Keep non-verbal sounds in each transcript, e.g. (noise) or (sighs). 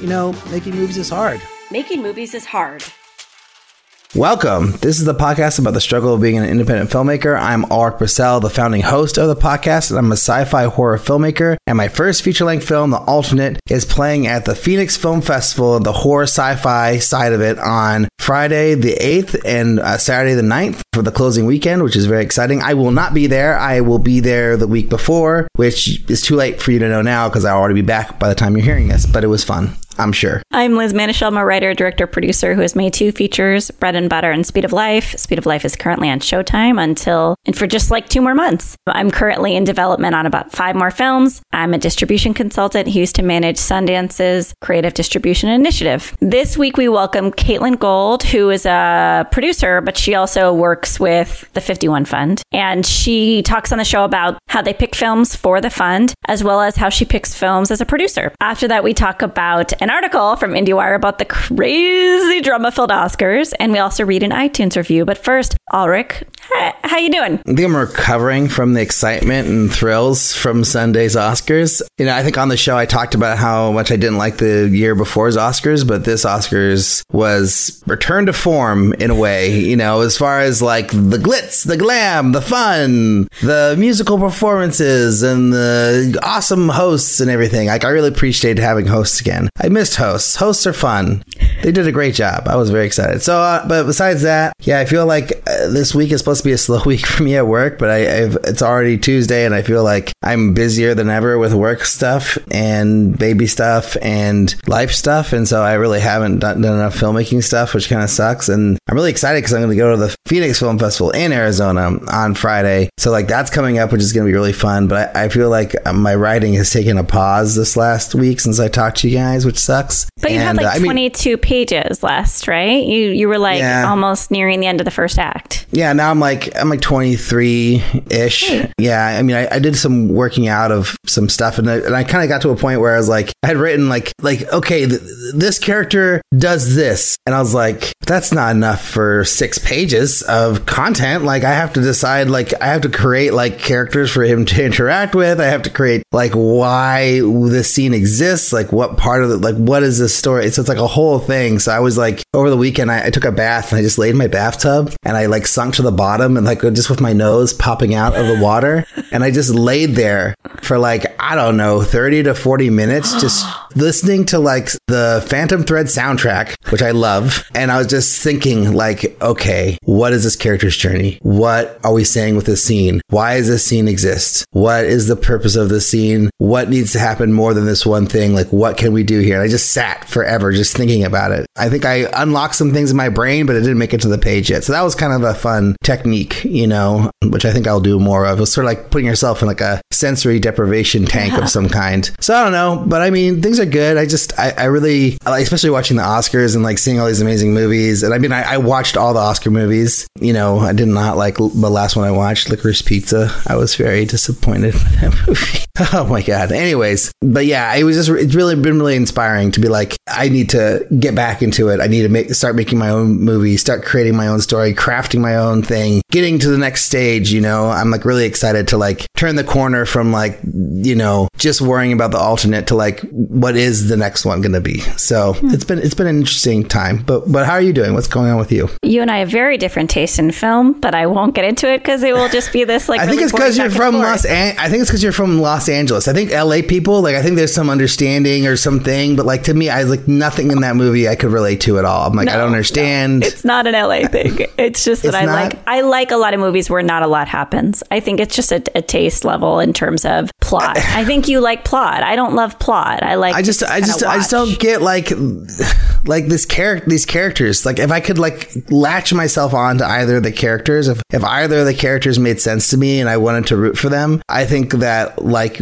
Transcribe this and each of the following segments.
you know, making movies is hard. Making movies is hard. Welcome. This is the podcast about the struggle of being an independent filmmaker. I'm Alrik Bursell, the founding host of the podcast, and I'm a sci-fi horror filmmaker. And my first feature-length film, The Alternate, is playing at the Phoenix Film Festival, the horror sci-fi side of it, on Friday the 8th and uh, Saturday the 9th for the closing weekend, which is very exciting. I will not be there. I will be there the week before, which is too late for you to know now because I'll already be back by the time you're hearing this, but it was fun. I'm sure. I'm Liz Manashil. A writer, director, producer who has made two features, Bread and Butter and Speed of Life. Speed of Life is currently on Showtime until, and for just like two more months. I'm currently in development on about five more films. I'm a distribution consultant who used to manage Sundance's creative distribution initiative. This week we welcome Caitlin Gold, who is a producer, but she also works with the 51 Fund. And she talks on the show about how they pick films for the fund, as well as how she picks films as a producer. After that, we talk about an article from IndieWire about the crazy drama-filled Oscars, and we also read an iTunes review. But first, Alrik, hi, how you doing? I think I'm recovering from the excitement and thrills from Sunday's Oscars. You know, I think on the show I talked about how much I didn't like the year before's Oscars, but this Oscars was return to form in a way. You know, as far as like the glitz, the glam, the fun, the musical performances, and the awesome hosts and everything. Like, I really appreciated having hosts again. I missed hosts. Hosts are fun. They did a great job. I was very excited. So, uh, but besides that, yeah, I feel like uh, this week is supposed to be a (laughs) slow week for me at work, but I, I've, it's already Tuesday and I feel like I'm busier than ever with work stuff and baby stuff and life stuff. And so I really haven't done, done enough filmmaking stuff, which kind of sucks. And I'm really excited because I'm going to go to the Phoenix Film Festival in Arizona on Friday. So like that's coming up, which is going to be really fun. But I, I feel like my writing has taken a pause this last week since I talked to you guys, which sucks. But you And, had uh, like I mean- 22 pages last, right? You you were like Yeah. almost nearing the end of the first act. Yeah, now I'm like I'm like 23 ish. Yeah, I mean, I, I did some working out of some stuff, and I, and I kind of got to a point where I was like, I had written like like okay, th- this character does this, and I was like, that's not enough for six pages of content. Like, I have to decide. Like, I have to create like characters for him to (laughs) interact with. I have to create like why this scene exists. Like, what part of it? Like, what is this story? So it's like a whole thing. So I was like, over the weekend, I, I took a bath and I just laid in my bathtub and I like sunk to the bottom and like just with my nose popping out of the water. (laughs) And I just laid there for like, I don't know, 30 to 40 minutes, just (gasps) listening to like the Phantom Thread soundtrack, which I love. And I was just thinking like, okay, what is this character's journey? What are we saying with this scene? Why does this scene exist? What is the purpose of this scene? What needs to happen more than this one thing? Like, what can we do here? And I just sat forever just thinking about it. I think I unlocked some things in my brain, but it didn't make it to the page yet. So that was kind of a fun technique, you know, which I think I'll do more of. It's sort of like putting yourself in like a sensory deprivation tank of some kind. So I don't know, but I mean, things are good. I just, I, I really, I like, especially watching the Oscars and like seeing all these amazing movies. And I mean, I, I watched all the Oscar movies. You know, I did not like the last one I watched, Licorice Pizza. I was very disappointed with that (laughs) movie. Oh my god. Anyways, but yeah, it was just it's really been really inspiring to be like I need to get back into it. I need to make start making my own movie, start creating my own story, crafting my own thing, getting to the next stage, you know. I'm like really excited to like turn the corner from like, you know, just worrying about the alternate to like what is the next one going to be. So, hmm. it's been it's been an interesting time. But but how are you doing? What's going on with you? You and I have very different tastes in film, but I won't get into it because it will just be this like. I think really it's because you're from. Los. An- I think it's because you're from Los Angeles. I think L.A. people like. I think there's some understanding or something, but like to me, I like nothing in that movie I could relate to at all. I'm like, I don't understand. It's not an LA thing. It's just that It's I not? like I like a lot of movies where not a lot happens. I think it's just a, a taste level in terms of plot. (laughs) I think you like plot. I don't love plot. I like. I just, to I just, kinda I just don't get like, like this character, these characters. Like, if I could like latch myself onto either of the characters, if if either of the characters made sense to me and I wanted to root for them, I think that like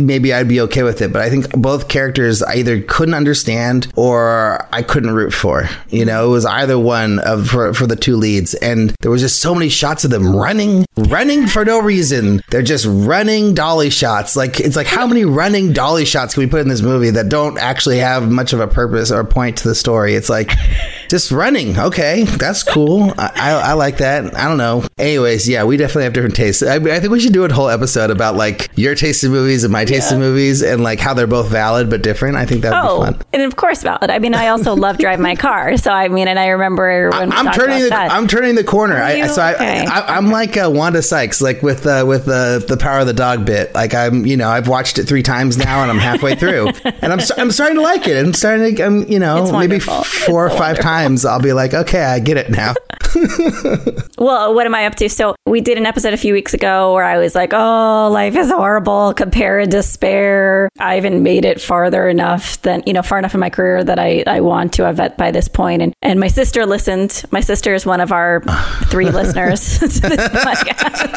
maybe I'd be okay with it. But I think both characters either couldn't understand or I couldn't root for. You know, it was either one of for for the two leads, and there was just so many shots of them running, running for no reason. They're just running dolly shots. Like it's like how many running dolly shots can we put in this movie that don't actually have much of a purpose or point to the story? It's like Just running. Okay, that's cool. I, I, I, like that. I don't know. Anyways, yeah, we definitely have different tastes. I, I, think we should do a whole episode about like your taste in movies and my taste yeah. in movies and like how they're both valid but different. I think that would oh, be fun. And of course, valid. I mean, I also love (laughs) driving my car. So I mean, and I remember when I'm turning the that. I'm turning the corner. I, so okay. I, am like uh, Wanda Sykes, like with uh, with uh, the power of the dog bit. Like I'm, you know, I've watched it three times now, and I'm halfway through, (laughs) and I'm I'm starting to like it. I'm starting to, I'm, you know, maybe four it's or five wonderful. times. I'll be like, okay, I get it now. (laughs) well, what am I up to? So we did an episode a few weeks ago where I was like, "Oh, life is horrible. Compare and despair." I haven't made it farther enough than you know, far enough in my career that I, I want to have it by this point. And and my sister listened. My sister is one of our three (laughs) listeners to this podcast.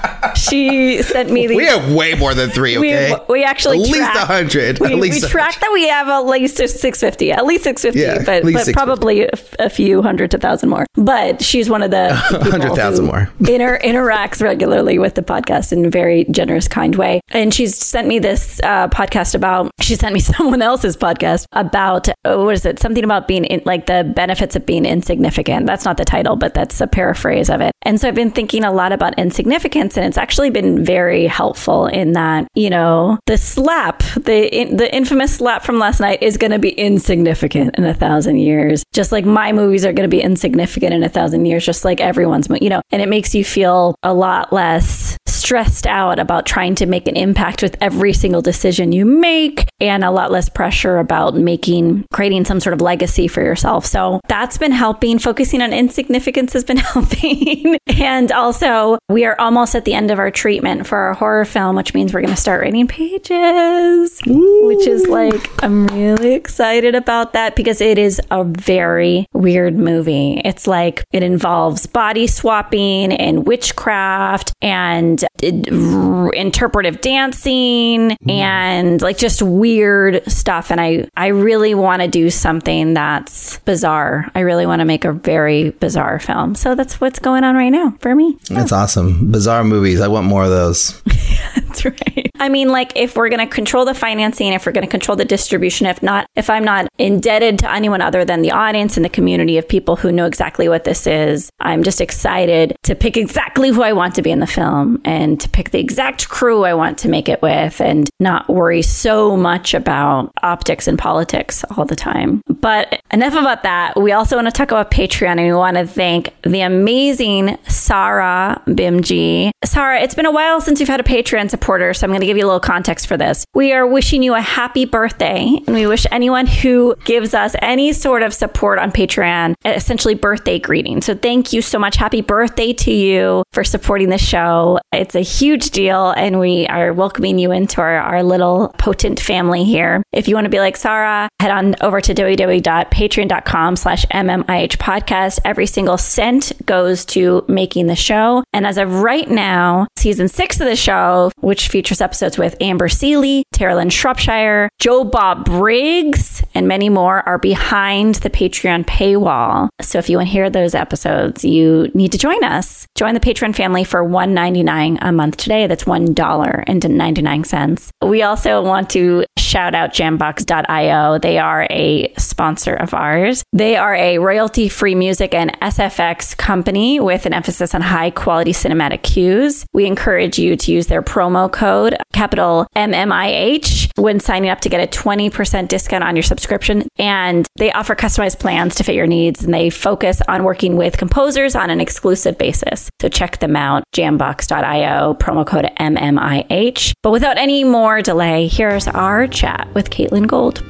(laughs) (laughs) she sent me the. We have way more than three. Okay, we, we actually at least a hundred. We, we track that we have at least six fifty. At least six fifty, yeah, but, but probably a, a few hundred to thousand more. But she's one of the (laughs) hundred thousand more (laughs) inter- interacts regularly with the podcast in a very generous, kind way. And she's sent me this uh, podcast about. She sent me someone else's podcast about oh, what is it? Something about being in, like the benefits of being insignificant. That's not the title, but that's a paraphrase of it. And so I've been thinking a lot about insignificance, and it's actually been very helpful in that you know the slap, the in, the infamous slap from last night, is going to be insignificant in a thousand years, just like my movies are going to be insignificant in a thousand years, just like everyone's, you know, and it makes you feel a lot less stressed out about trying to make an impact with every single decision you make and a lot less pressure about making, creating some sort of legacy for yourself. So that's been helping. Focusing on insignificance has been (laughs) helping. and also, we are almost at the end of our treatment for our horror film, which means we're going to start writing pages, Ooh. which is like, I'm really excited about that because it is a very weird movie. It's like it involves body swapping and witchcraft and interpretive dancing and like just weird stuff. And I, I really want to do something that's bizarre. I really want to make a very bizarre film. So that's what's going on right now for me. That's awesome. Bizarre movies. I want more of those. (laughs) that's right. I mean, like if we're going to control the financing, if we're going to control the distribution, if not, if I'm not indebted to anyone other than the audience and the community of people who know exactly what this is, I'm just excited to pick exactly who I want to be in the film and to pick the exact crew I want to make it with and not worry so much about optics and politics all the time. But enough about that. We also want to talk about Patreon and we want to thank the amazing Sarah Bimji. Sarah, it's been a while since you've had a Patreon supporter, so I'm going to give you a little context for this. We are wishing you a happy birthday, and we wish anyone who gives us any sort of support on Patreon essentially birthday greeting. So thank you so much. Happy birthday to you for supporting the show. It's a huge deal, and we are welcoming you into our, our little Patreon family here. If you want to be like Sarah, head on over to www.patreon.com slash MMIH podcast. Every single cent goes to making the show. And as of right now, season six of the show, which features episodes with Amber Sealey, Tara Lynn Shropshire, Joe Bob Briggs, and many more are behind the Patreon paywall. So if you want to hear those episodes, you need to join us. Join the Patreon family for $1.99 a month today. That's $1.99. We also want to shout out jambox.io. They are a sponsor of ours. They are a royalty free music and SFX company with an emphasis on high quality cinematic cues. We encourage you to use their promo code, capital MMIH, when signing up to get a 20% discount on your subscription. And they offer customized plans to fit your needs and they focus on working with composers on an exclusive basis. So check them out, jambox.io, promo code MMIH. But without any more delay, here's our chat with Caitlin Gold.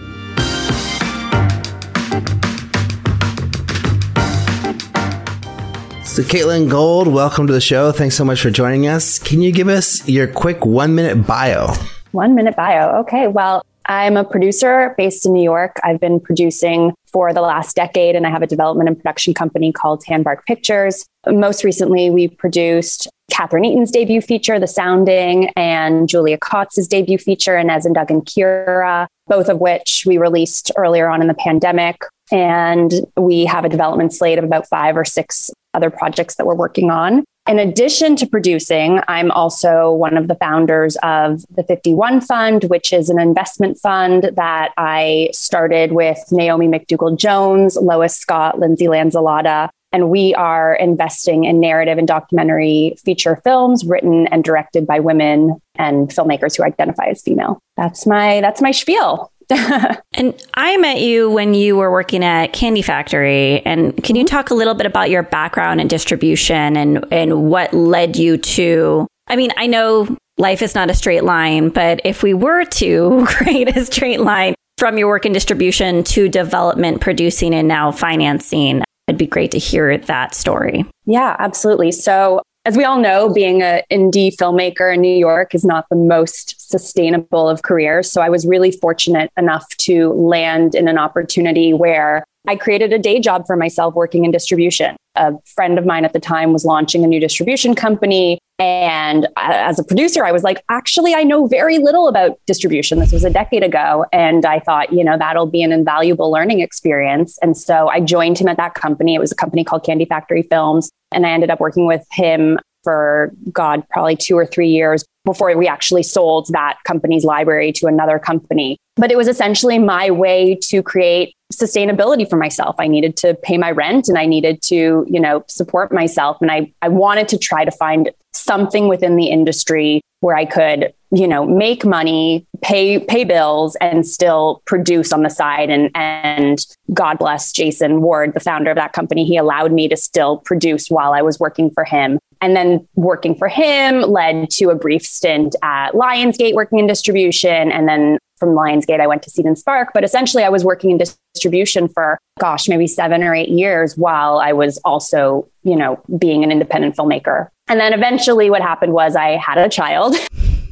So, Caitlin Gold, welcome to the show. Thanks so much for joining us. Can you give us your quick one minute bio? One minute bio. Okay. Well, I'm a producer based in New York. I've been producing for the last decade, and I have a development and production company called Tanbark Pictures. Most recently, we produced Catherine Eaton's debut feature, The Sounding, and Julia Kots' debut feature, Inez and Doug and Kira, both of which we released earlier on in the pandemic. And we have a development slate of about five or six other projects that we're working on. In addition to producing, I'm also one of the founders of the 51 Fund, which is an investment fund that I started with Naomi McDougall Jones, Lois Scott, Lindsay Lanzillotta. And we are investing in narrative and documentary feature films written and directed by women and filmmakers who identify as female. That's my that's my spiel. (laughs) and I met you when you were working at Candy Factory. And can you mm-hmm. talk a little bit about your background in distribution and, and what led you to? I mean, I know life is not a straight line, but if we were to (laughs) create a straight line from your work in distribution to development, producing, and now financing, it'd be great to hear that story. Yeah, absolutely. So as we all know, being an indie filmmaker in New York is not the most sustainable of careers. So I was really fortunate enough to land in an opportunity where I created a day job for myself working in distribution. A friend of mine at the time was launching a new distribution company. And as a producer, I was like, actually, I know very little about distribution. This was a decade ago. And I thought, you know, that'll be an invaluable learning experience. And so I joined him at that company. It was a company called Candy Factory Films. And I ended up working with him for God, probably two or three years before we actually sold that company's library to another company. But it was essentially my way to create sustainability for myself. I needed to pay my rent and I needed to, you know, support myself. And I, I wanted to try to find something within the industry where I could, you know, make money, pay pay bills, and still produce on the side. And and God bless Jason Ward, the founder of that company. He allowed me to still produce while I was working for him. And then working for him led to a brief stint at Lionsgate working in distribution. And then from Lionsgate, I went to Seed and Spark. But essentially, I was working in distribution for, gosh, maybe seven or eight years while I was also, you know, being an independent filmmaker. And then eventually, what happened was I had a child. (laughs)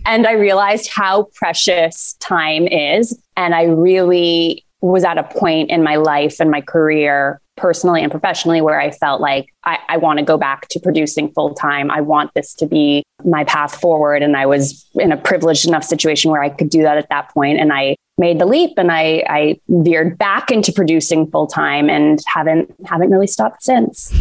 And I realized how precious time is. And I really was at a point in my life and my career personally and professionally where I felt like I, I want to go back to producing full time. I want this to be my path forward. And I was in a privileged enough situation where I could do that at that point. And I made the leap and I, I veered back into producing full time and haven't haven't really stopped since.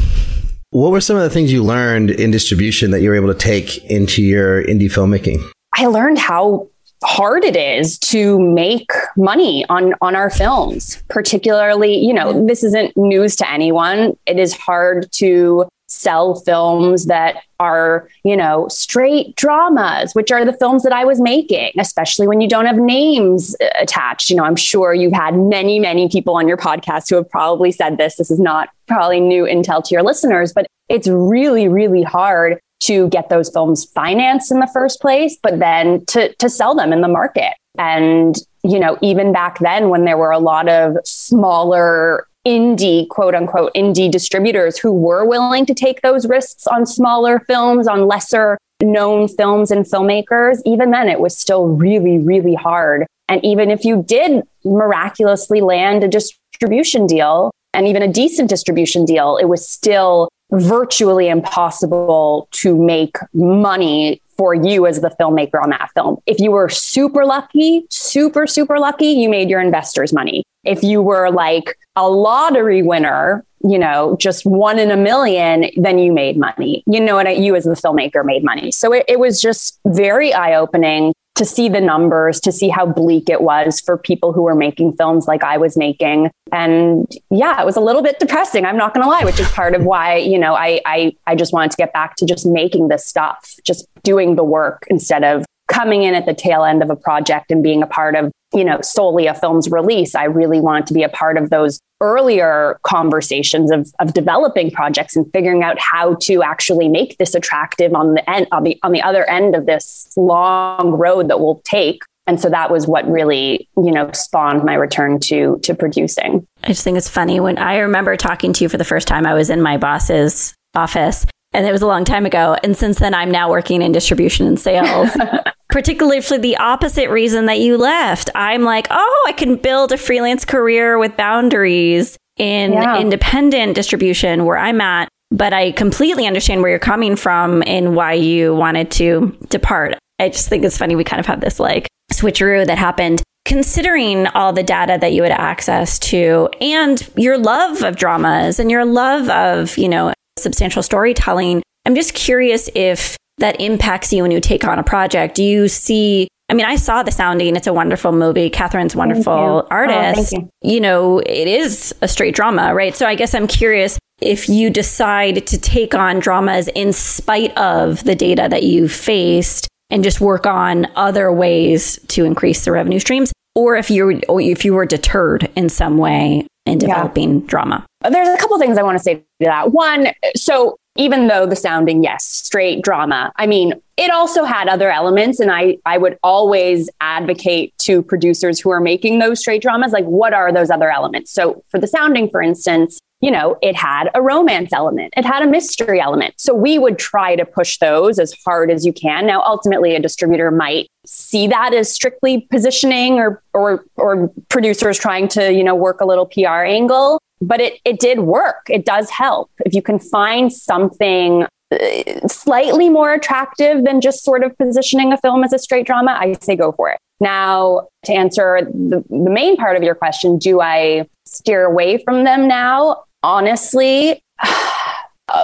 What were some of the things you learned in distribution that you were able to take into your indie filmmaking? I learned how hard it is to make money on on our films particularly you know this isn't news to anyone. It is hard to sell films that are you know straight dramas which are the films that i was making especially when you don't have names uh, attached. You know i'm sure you've had many many people on your podcast who have probably said this. This is not probably new intel to your listeners but it's really really hard to get those films financed in the first place, but then to, to sell them in the market. And, you know, even back then when there were a lot of smaller indie, quote unquote, indie distributors who were willing to take those risks on smaller films, on lesser known films and filmmakers, even then it was still really, really hard. And even if you did miraculously land a distribution deal and even a decent distribution deal, it was still virtually impossible to make money for you as the filmmaker on that film. If you were super lucky, super, super lucky, you made your investors money. If you were like a lottery winner, you know, just one in a million, then you made money. You know what? You as the filmmaker made money. So it, it was just very eye opening to see the numbers, to see how bleak it was for people who were making films like I was making. And yeah, it was a little bit depressing. I'm not going to lie, which is part of why, you know, I, I, I just wanted to get back to just making this stuff, just doing the work instead of coming in at the tail end of a project and being a part of you know, solely a film's release. I really wanted to be a part of those earlier conversations of, of developing projects and figuring out how to actually make this attractive on the end on the on the other end of this long road that we'll take. And so that was what really, you know, spawned my return to to producing. I just think it's funny when I remember talking to you for the first time. I was in my boss's office and it was a long time ago. And since then, I'm now working in distribution and sales. (laughs) particularly for the opposite reason that you left. I'm like, oh, I can build a freelance career with boundaries in yeah. independent distribution where I'm at. But I completely understand where you're coming from and why you wanted to depart. I just think it's funny. We kind of have this like switcheroo that happened considering all the data that you had access to and your love of dramas and your love of, you know, substantial storytelling I'm just curious if that impacts you when you take on a project. Do you see I mean, I saw The Sounding. It's a wonderful movie. Catherine's wonderful Oh, artist. thank you know, it is a straight drama, right? So I guess I'm curious if you decide to take on dramas in spite of the data that you've faced and just work on other ways to increase the revenue streams, or if you or if you were deterred in some way in developing drama. There's a couple things I want to say to that. One, so even though the sounding, yes, straight drama, I mean, it also had other elements. And I, I would always advocate to producers who are making those straight dramas, like, what are those other elements? So for the sounding, for instance, you know, it had a romance element, it had a mystery element. So we would try to push those as hard as you can. Now, ultimately, a distributor might see that as strictly positioning or or or producers trying to, you know, work a little PR angle. But it it did work. It does help. If you can find something uh, slightly more attractive than just sort of positioning a film as a straight drama, I say go for it. Now, to answer the, the main part of your question, do I steer away from them now? Honestly, (sighs)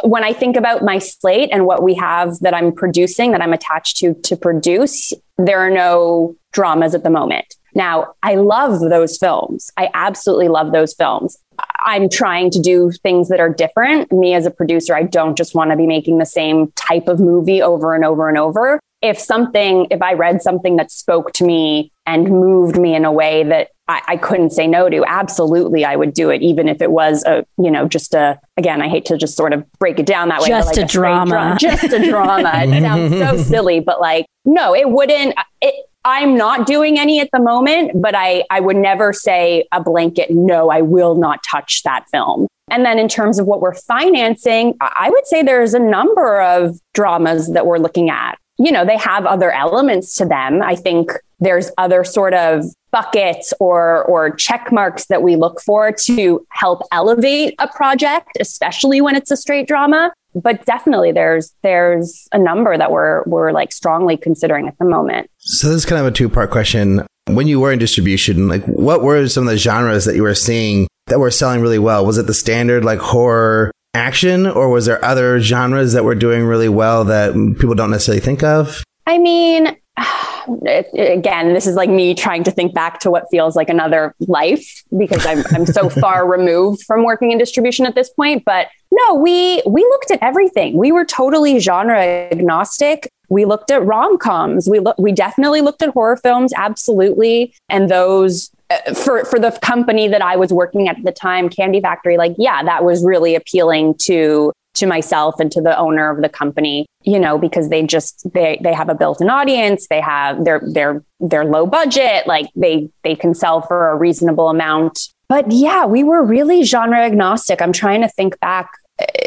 when I think about my slate and what we have that I'm producing, that I'm attached to to produce, there are no dramas at the moment. Now, I love those films. I absolutely love those films. I'm trying to do things that are different. Me as a producer, I don't just want to be making the same type of movie over and over and over. If something, if I read something that spoke to me and moved me in a way that I, I, couldn't say no to, absolutely, I would do it, even if it was a, you know, just a, again, I hate to just sort of break it down that way. Just like a, drama. drama. (laughs) Just a drama. it sounds so (laughs) silly, but like, no, it wouldn't. It, I'm not doing any at the moment, but I, I would never say a blanket, no, I will not touch that film. And then in terms of what we're financing, I would say there's a number of dramas that we're looking at. You know, they have other elements to them. I think there's other sort of buckets or or check marks that we look for to help elevate a project, especially when it's a straight drama. But definitely there's there's a number that we're we're like strongly considering at the moment. So this is kind of a two part question. When you were in distribution, like what were some of the genres that you were seeing that were selling really well? Was it the standard like horror action or was there other genres that were doing really well that people don't necessarily think of? I mean, (sighs) again, this is like me trying to think back to what feels like another life because I'm I'm so (laughs) far removed from working in distribution at this point. But no, we we looked at everything. We were totally genre agnostic. We looked at rom coms. We look we definitely looked at horror films, absolutely, and those uh, for for the company that I was working at at the time, Candy Factory. Like, yeah, that was really appealing to to myself and to the owner of the company you know because they just they they have a built-in audience. They have they're they're they're low budget. Like they they can sell for a reasonable amount. But yeah we were really genre agnostic. I'm trying to think back.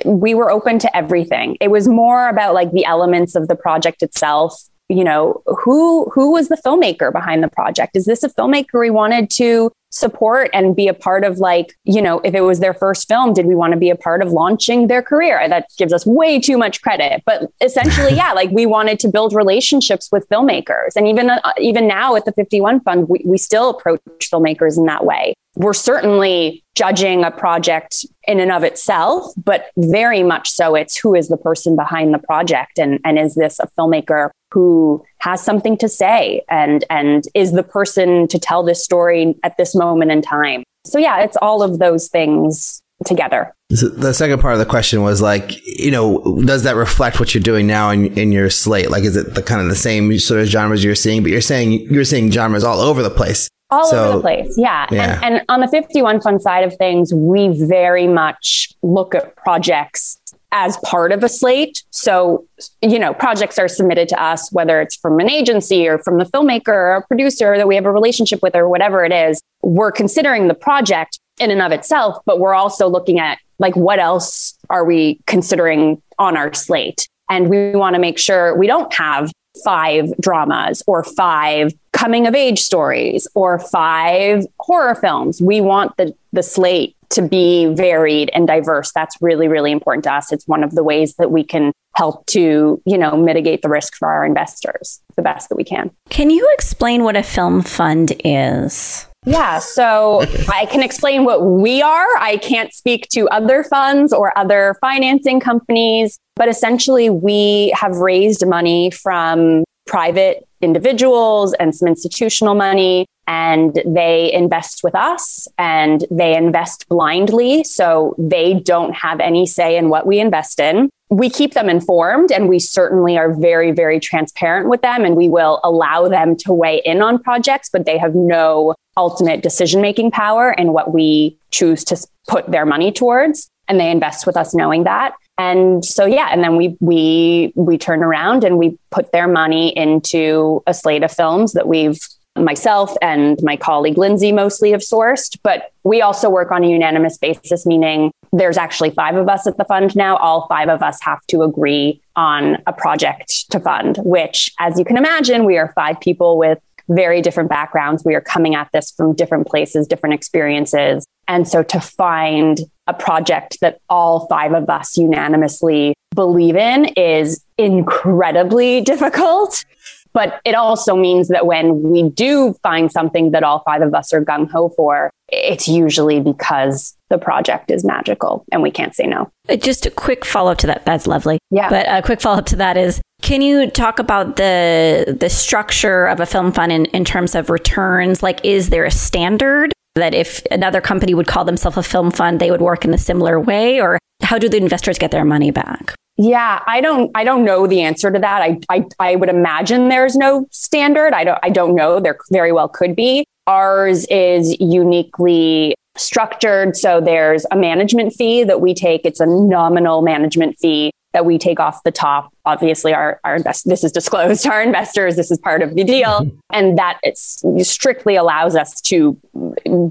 We were open to everything. It was more about like the elements of the project itself. You know who who was the filmmaker behind the project? Is this a filmmaker we wanted to support and be a part of like you know if it was their first film did we want to be a part of launching their career? That gives us way too much credit. But essentially (laughs) yeah like we wanted to build relationships with filmmakers. And even uh, even now at the 51 fund we, we still approach filmmakers in that way. We're certainly judging a project in and of itself but very much so it's who is the person behind the project and and is this a filmmaker who has something to say and and is the person to tell this story at this moment in time. So yeah, it's all of those things together. So the second part of the question was like, you know, does that reflect what you're doing now in, in your slate? Like, is it the kind of the same sort of genres you're seeing? But you're saying you're seeing genres all over the place. All So- over the place. Yeah. Yeah. And, and on the 51 Fund side of things, we very much look at projects as part of a slate. So, you know, projects are submitted to us, whether it's from an agency or from the filmmaker or a producer that we have a relationship with or whatever it is. We're considering the project in and of itself, but we're also looking at like what else are we considering on our slate? And we want to make sure we don't have five dramas or five coming of age stories or five horror films. We want the, the slate to be varied and diverse. That's really, really important to us. It's one of the ways that we can help to, you know, mitigate the risk for our investors the best that we can. Can you explain what a film fund is? Yeah, so I can explain what we are. I can't speak to other funds or other financing companies, but essentially we have raised money from private individuals and some institutional money and they invest with us and they invest blindly. So they don't have any say in what we invest in. We keep them informed and we certainly are very, very transparent with them and we will allow them to weigh in on projects, but they have no ultimate decision making power in what we choose to put their money towards. And they invest with us knowing that. And so yeah, and then we we we turn around and we put their money into a slate of films that we've myself and my colleague Lindsay mostly have sourced, but we also work on a unanimous basis, meaning there's actually five of us at the fund now. All five of us have to agree on a project to fund, which, as you can imagine, we are five people with very different backgrounds. We are coming at this from different places, different experiences. And so to find a project that all five of us unanimously believe in is incredibly difficult. But it also means that when we do find something that all five of us are gung ho for, it's usually because the project is magical and we can't say no. Uh, just a quick follow up to that. That's lovely. Yeah. But a quick follow up to that is can you talk about the the structure of a film fund in, in terms of returns? Like, is there a standard that if another company would call themselves a film fund, they would work in a similar way? Or how do the investors get their money back? Yeah, I don't I don't know the answer to that. I I, I would imagine there's no standard. I don't I don't know. There very well could be. Ours is uniquely structured. So there's a management fee that we take. It's a nominal management fee that we take off the top. Obviously, our, our invest, this is disclosed to (laughs) our investors. This is part of the deal. Mm-hmm. And that it's strictly allows us to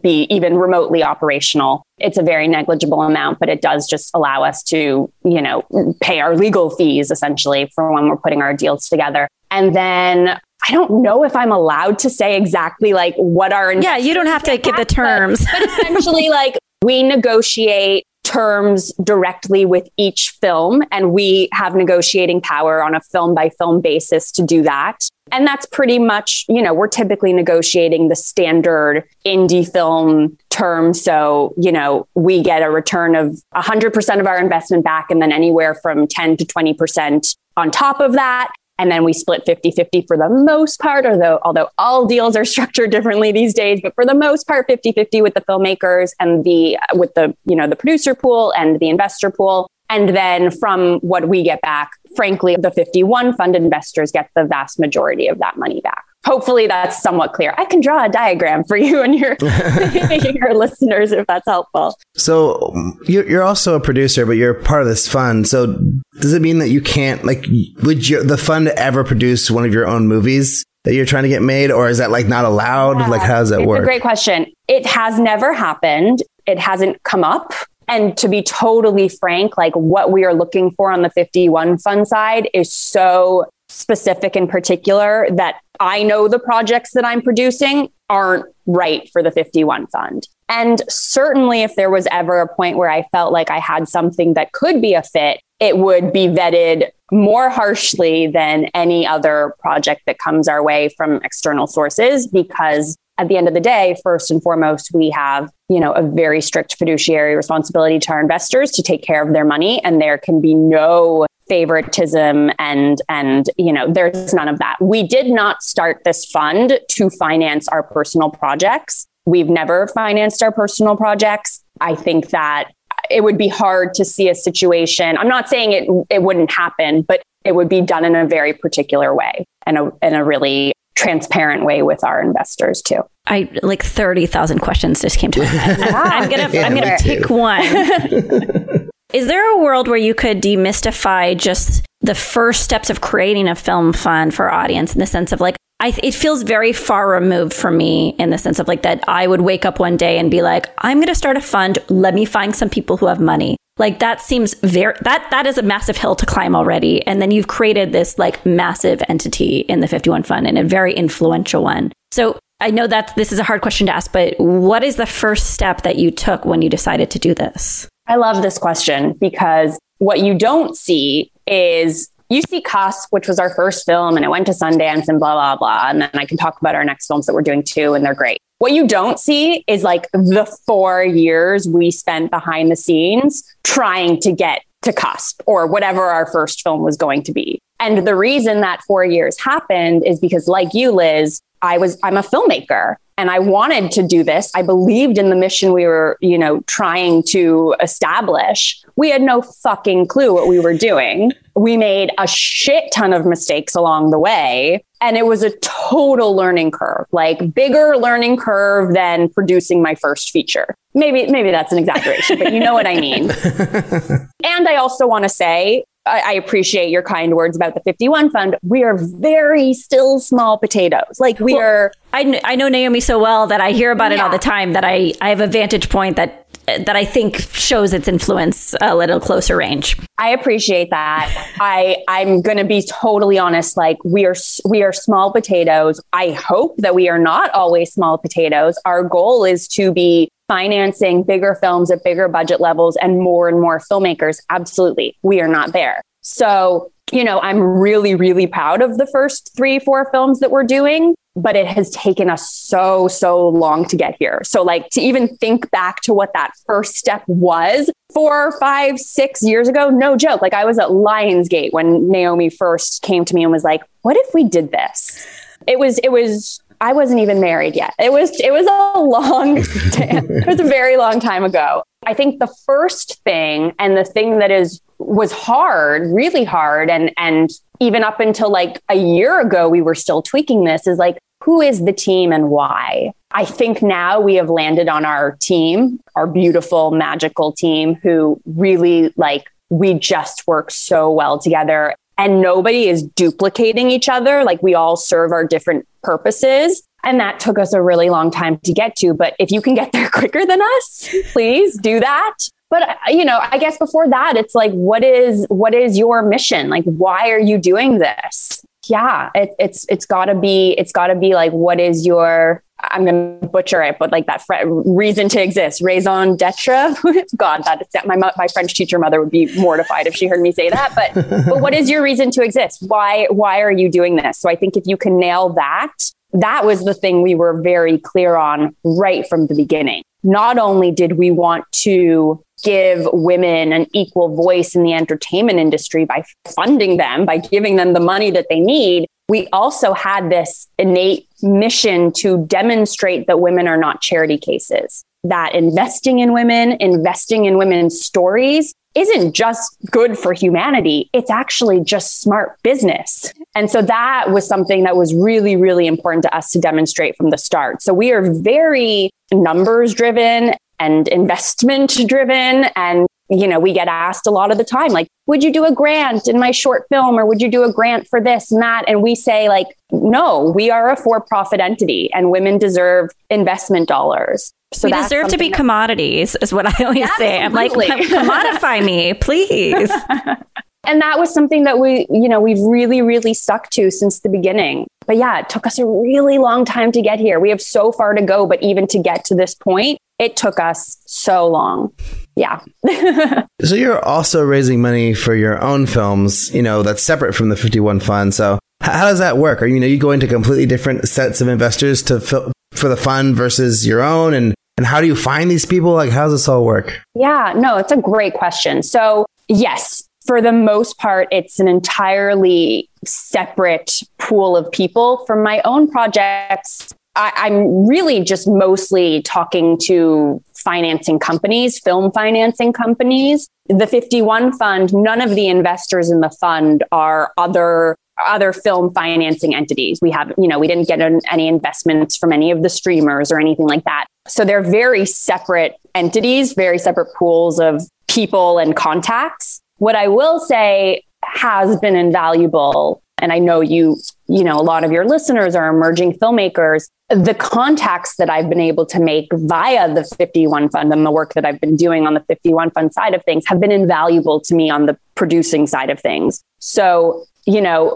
be even remotely operational. It's a very negligible amount, but it does just allow us to, you know, pay our legal fees essentially for when we're putting our deals together. And then I don't know if I'm allowed to say exactly like what our yeah. You don't have to give the terms, but, but essentially, like we negotiate terms directly with each film, and we have negotiating power on a film by film basis to do that. And that's pretty much, you know, we're typically negotiating the standard indie film terms. So, you know, we get a return of 100% of our investment back and then anywhere from 10 to 20% on top of that. And then we split 50 50 for the most part, although, although all deals are (laughs) structured differently these days, but for the most part, 50 50 with the filmmakers and the, uh, with the, you know, the producer pool and the investor pool. And then from what we get back, frankly, the 51 fund investors get the vast majority of that money back hopefully that's somewhat clear. I can draw a diagram for you and your (laughs) your listeners if that's helpful. So you're also a producer, but you're part of this fund. So does it mean that you can't like would your, the fund ever produce one of your own movies? That you're trying to get made, or is that like not allowed? Yeah, like, how does that it's work? a great question. It has never happened. It hasn't come up. And to be totally frank, like what we are looking for on the 51 fund side is so specific in particular that I know the projects that I'm producing aren't right for the 51 fund. And certainly, if there was ever a point where I felt like I had something that could be a fit, it would be vetted more harshly than any other project that comes our way from external sources because at the end of the day first and foremost we have you know a very strict fiduciary responsibility to our investors to take care of their money and there can be no favoritism and and you know there's none of that. We did not start this fund to finance our personal projects. We've never financed our personal projects. I think that it would be hard to see a situation i'm not saying it it wouldn't happen but it would be done in a very particular way and a, in a really transparent way with our investors too. I like 30,000 questions just came to my head. (laughs) I'm going to I'm going to pick one. (laughs) Is there a world where you could demystify just the first steps of creating a film fund for audience in the sense of like, I, it feels very far removed from me in the sense of like that I would wake up one day and be like, I'm going to start a fund. Let me find some people who have money. Like that seems very, that, that is a massive hill to climb already. And then you've created this like massive entity in the 51 fund and a very influential one. So I know that this is a hard question to ask, but what is the first step that you took when you decided to do this? I love this question because what you don't see is you see Cusp, which was our first film, and it went to Sundance and blah, blah, blah. And then I can talk about our next films that we're doing too, and they're great. What you don't see is like the four years we spent behind the scenes trying to get to Cusp or whatever our first film was going to be. And the reason that four years happened is because, like you, Liz, I was, I'm a filmmaker and I wanted to do this. I believed in the mission we were, you know, trying to establish. We had no fucking clue what we were doing. We made a shit ton of mistakes along the way. And it was a total learning curve, like bigger learning curve than producing my first feature. Maybe, maybe that's an exaggeration, but you know what I mean. (laughs) and I also want to say, I, appreciate your kind words about the 51 fund. We are very still small potatoes. Like we well, are. I, I know Naomi so well that I hear about yeah. it all the time that I, I have a vantage point that that I think shows its influence a little closer range. I appreciate that. I I'm going to be totally honest like we are we are small potatoes. I hope that we are not always small potatoes. Our goal is to be financing bigger films at bigger budget levels and more and more filmmakers. Absolutely. We are not there. So, you know, I'm really, really proud of the first three, four films that we're doing, but it has taken us so, so long to get here. So, like, to even think back to what that first step was four, five, six years ago, no joke. Like, I was at Lionsgate when Naomi first came to me and was like, what if we did this? It was, it was I wasn't even married yet. It was it was a long (laughs) it was a very long time ago. I think the first thing and the thing that is was hard, really hard and and even up until like a year ago we were still tweaking this is like who is the team and why? I think now we have landed on our team, our beautiful magical team who really like we just work so well together and nobody is duplicating each other. Like we all serve our different purposes. And that took us a really long time to get to. But if you can get there (laughs) quicker than us, please do that. But uh, you know, I guess before that, it's like, what is what is your mission? Like, why are you doing this? Yeah, it, it's it's got to be it's got to be like, what is your I'm going to butcher it, but like that fr- reason to exist, raison d'etre. (laughs) God, that my my French teacher mother would be mortified if she heard me say that. But (laughs) but what is your reason to exist? Why why are you doing this? So I think if you can nail that, that was the thing we were very clear on right from the beginning. Not only did we want to give women an equal voice in the entertainment industry by funding them, by giving them the money that they need, we also had this innate mission to demonstrate that women are not charity cases, that investing in women, investing in women's stories isn't just good for humanity. It's actually just smart business. And so that was something that was really, really important to us to demonstrate from the start. So we are very numbers driven and investment driven and you know, we get asked a lot of the time, like, would you do a grant in my short film or would you do a grant for this and that? And we say, like, no, we are a for profit entity and women deserve investment dollars. So we deserve to be that- commodities, is what I always yeah, say. I'm like, commodify me, please. (laughs) and that was something that we, you know, we've really, really stuck to since the beginning. But yeah, it took us a really long time to get here. We have so far to go, but even to get to this point, it took us so long yeah. (laughs) so you're also raising money for your own films, you know, that's separate from the 51 fund. So how does that work? Are you know you go into completely different sets of investors to fil- for the fund versus your own and and how do you find these people? Like how does this all work? Yeah, no, it's a great question. So, yes, for the most part, it's an entirely separate pool of people. For my own projects, I, am really just mostly talking to financing companies, film financing companies. The 51 fund, none of the investors in the fund are other other film financing entities. We have, you know, we didn't get any investments from any of the streamers or anything like that. So they're very separate entities, very separate pools of people and contacts. What I will say has been invaluable and I know you, you know, a lot of your listeners are emerging filmmakers the contacts that I've been able to make via the 51 fund and the work that I've been doing on the 51 fund side of things have been invaluable to me on the producing side of things. So, you know,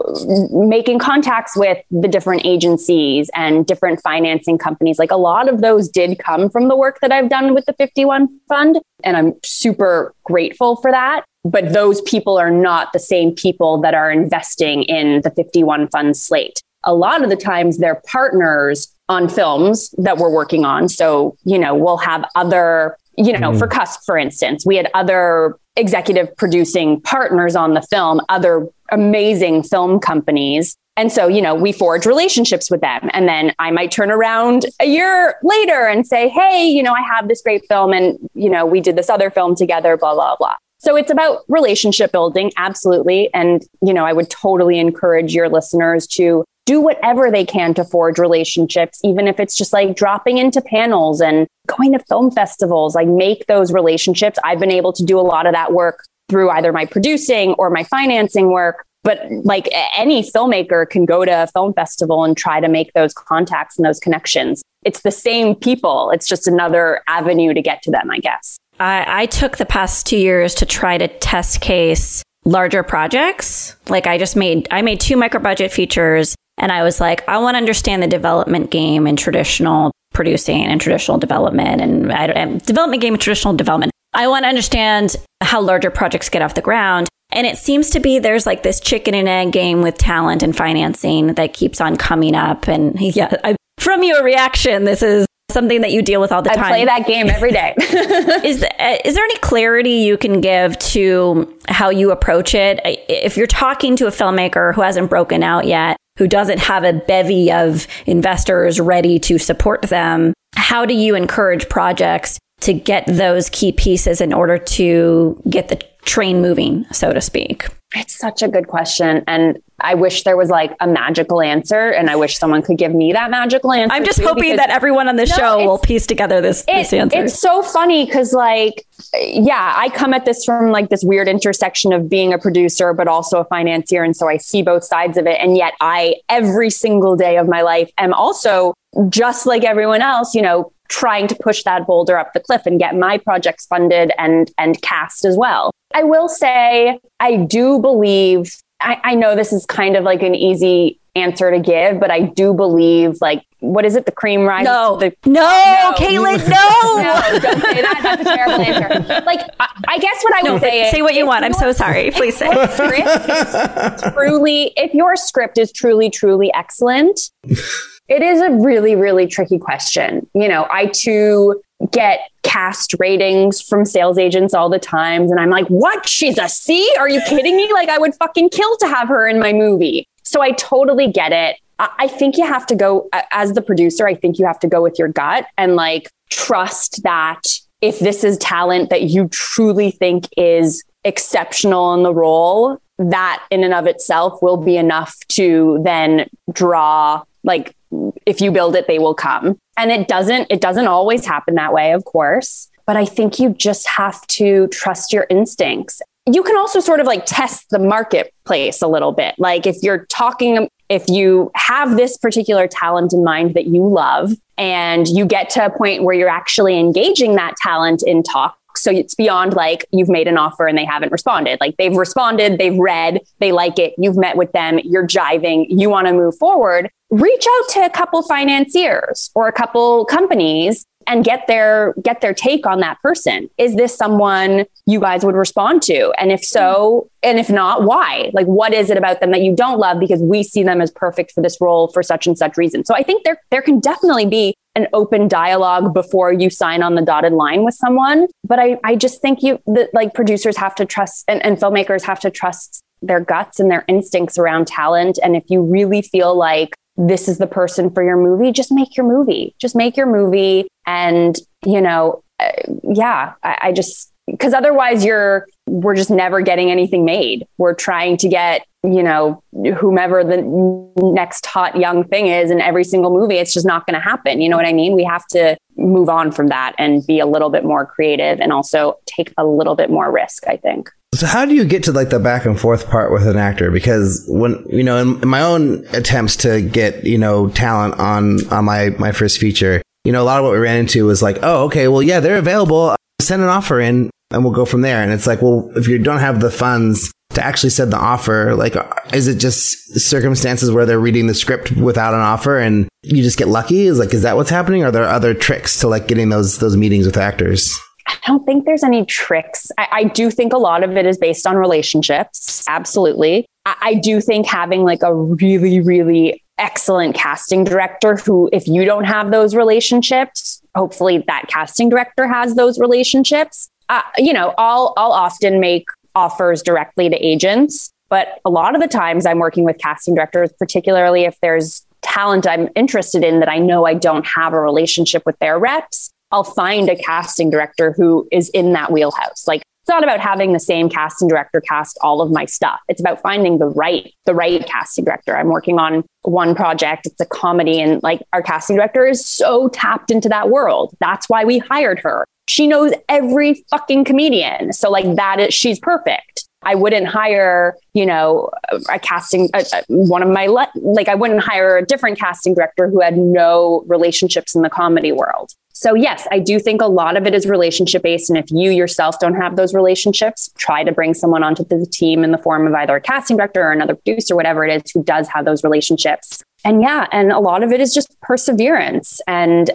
making contacts with the different agencies and different financing companies, like a lot of those did come from the work that I've done with the 51 fund. And I'm super grateful for that. But those people are not the same people that are investing in the 51 fund slate. A lot of the times they're partners on films that we're working on. So, you know, we'll have other, you know, mm. for Cusp, for instance, we had other executive producing partners on the film, other amazing film companies. And so, you know, we forge relationships with them. And then I might turn around a year later and say, hey, you know, I have this great film and, you know, we did this other film together, blah, blah, blah. So it's about relationship building, absolutely. And, you know, I would totally encourage your listeners to do whatever they can to forge relationships, even if it's just like dropping into panels and going to film festivals, like make those relationships. I've been able to do a lot of that work through either my producing or my financing work. But like any filmmaker can go to a film festival and try to make those contacts and those connections. It's the same people. It's just another avenue to get to them, I guess. I, I took the past two years to try to test case larger projects. Like I just made, I made two micro budget features and I was like, I want to understand the development game in traditional producing and traditional development and, and development game and traditional development. I want to understand how larger projects get off the ground. And it seems to be there's like this chicken and egg game with talent and financing that keeps on coming up. And (laughs) yeah, I, from your reaction, this is something that you deal with all the I time. I play that game every day. (laughs) is uh, is there any clarity you can give to how you approach it? If you're talking to a filmmaker who hasn't broken out yet, who doesn't have a bevy of investors ready to support them, how do you encourage projects to get those key pieces in order to get the train moving, so to speak? It's such a good question. And I wish there was like a magical answer. And I wish someone could give me that magical answer. I'm just hoping that everyone on this no, show will piece together this, it, this answer. It's so funny because, like, yeah, I come at this from like this weird intersection of being a producer, but also a financier. And so I see both sides of it. And yet I, every single day of my life, am also just like everyone else, you know, trying to push that boulder up the cliff and get my projects funded and and cast as well. I will say I do believe I, I know this is kind of like an easy answer to give, but I do believe like what is it? The cream rise? No, the, no, no, Caitlin, no. (laughs) no, don't say that. That's a terrible answer. Like, I, I guess what I would say is, say what you want. I'm so sorry. Please say. truly, if your script is truly, truly excellent, it is a really, really tricky question. You know, I too get cast ratings from sales agents all the times. And I'm like, what? She's a C? Are you kidding me? Like, I would fucking kill to have her in my movie. So I totally get it. I think you have to go, as the producer, I think you have to go with your gut and like trust that if this is talent that you truly think is exceptional in the role, that in and of itself will be enough to then draw like if you build it they will come and it doesn't it doesn't always happen that way of course but i think you just have to trust your instincts you can also sort of like test the marketplace a little bit like if you're talking if you have this particular talent in mind that you love and you get to a point where you're actually engaging that talent in talk so it's beyond like you've made an offer and they haven't responded. Like they've responded, they've read, they like it, you've met with them, you're jiving, you want to move forward. Reach out to a couple financiers or a couple companies and get their get their take on that person is this someone you guys would respond to and if so and if not why like what is it about them that you don't love because we see them as perfect for this role for such and such reason so i think there there can definitely be an open dialogue before you sign on the dotted line with someone. But I, I just think you, that like producers have to trust and, and filmmakers have to trust their guts and their instincts around talent. And if you really feel like this is the person for your movie, just make your movie. Just make your movie. And, you know, uh, yeah, I, I just, because otherwise you're, we're just never getting anything made. We're trying to get you know, whomever the next hot young thing is in every single movie. It's just not going to happen. You know what I mean? We have to, move on from that and be a little bit more creative and also take a little bit more risk, I think. So how do you get to like the back and forth part with an actor? Because when you know, in, in, my own attempts to get you know talent on on my my first feature, you know, a lot of what we ran into was like, oh, okay, well, yeah, they're available. Send an offer in, and we'll go from there. And it's like, well, if you don't have the funds to actually send the offer, like, is it just circumstances where they're reading the script without an offer and you just get lucky? Is like, is that what's happening? Are there other tricks to like getting those those meetings with actors? I don't think there's any tricks. I, I, do think a lot of it is based on relationships. Absolutely. I, I do think having like a really, really excellent casting director who, if you don't have those relationships, hopefully that casting director has those relationships. Uh, you know, I'll, I'll often make offers directly to agents, but a lot of the times I'm working with casting directors, particularly if there's talent I'm interested in that I know I don't have a relationship with their reps. I'll find a casting director who is in that wheelhouse. Like it's not about having the same casting director cast all of my stuff. It's about finding the right, the right casting director. I'm working on one project. It's a comedy and like our casting director is so tapped into that world. That's why we hired her. She knows every fucking comedian. So like that is, she's perfect. I wouldn't hire, you know, a casting, a, a, one of my, le- like, I wouldn't hire a different casting director who had no relationships in the comedy world. So, yes, I do think a lot of it is relationship based. And if you yourself don't have those relationships, try to bring someone onto the team in the form of either a casting director or another producer, whatever it is, who does have those relationships. And yeah, and a lot of it is just perseverance and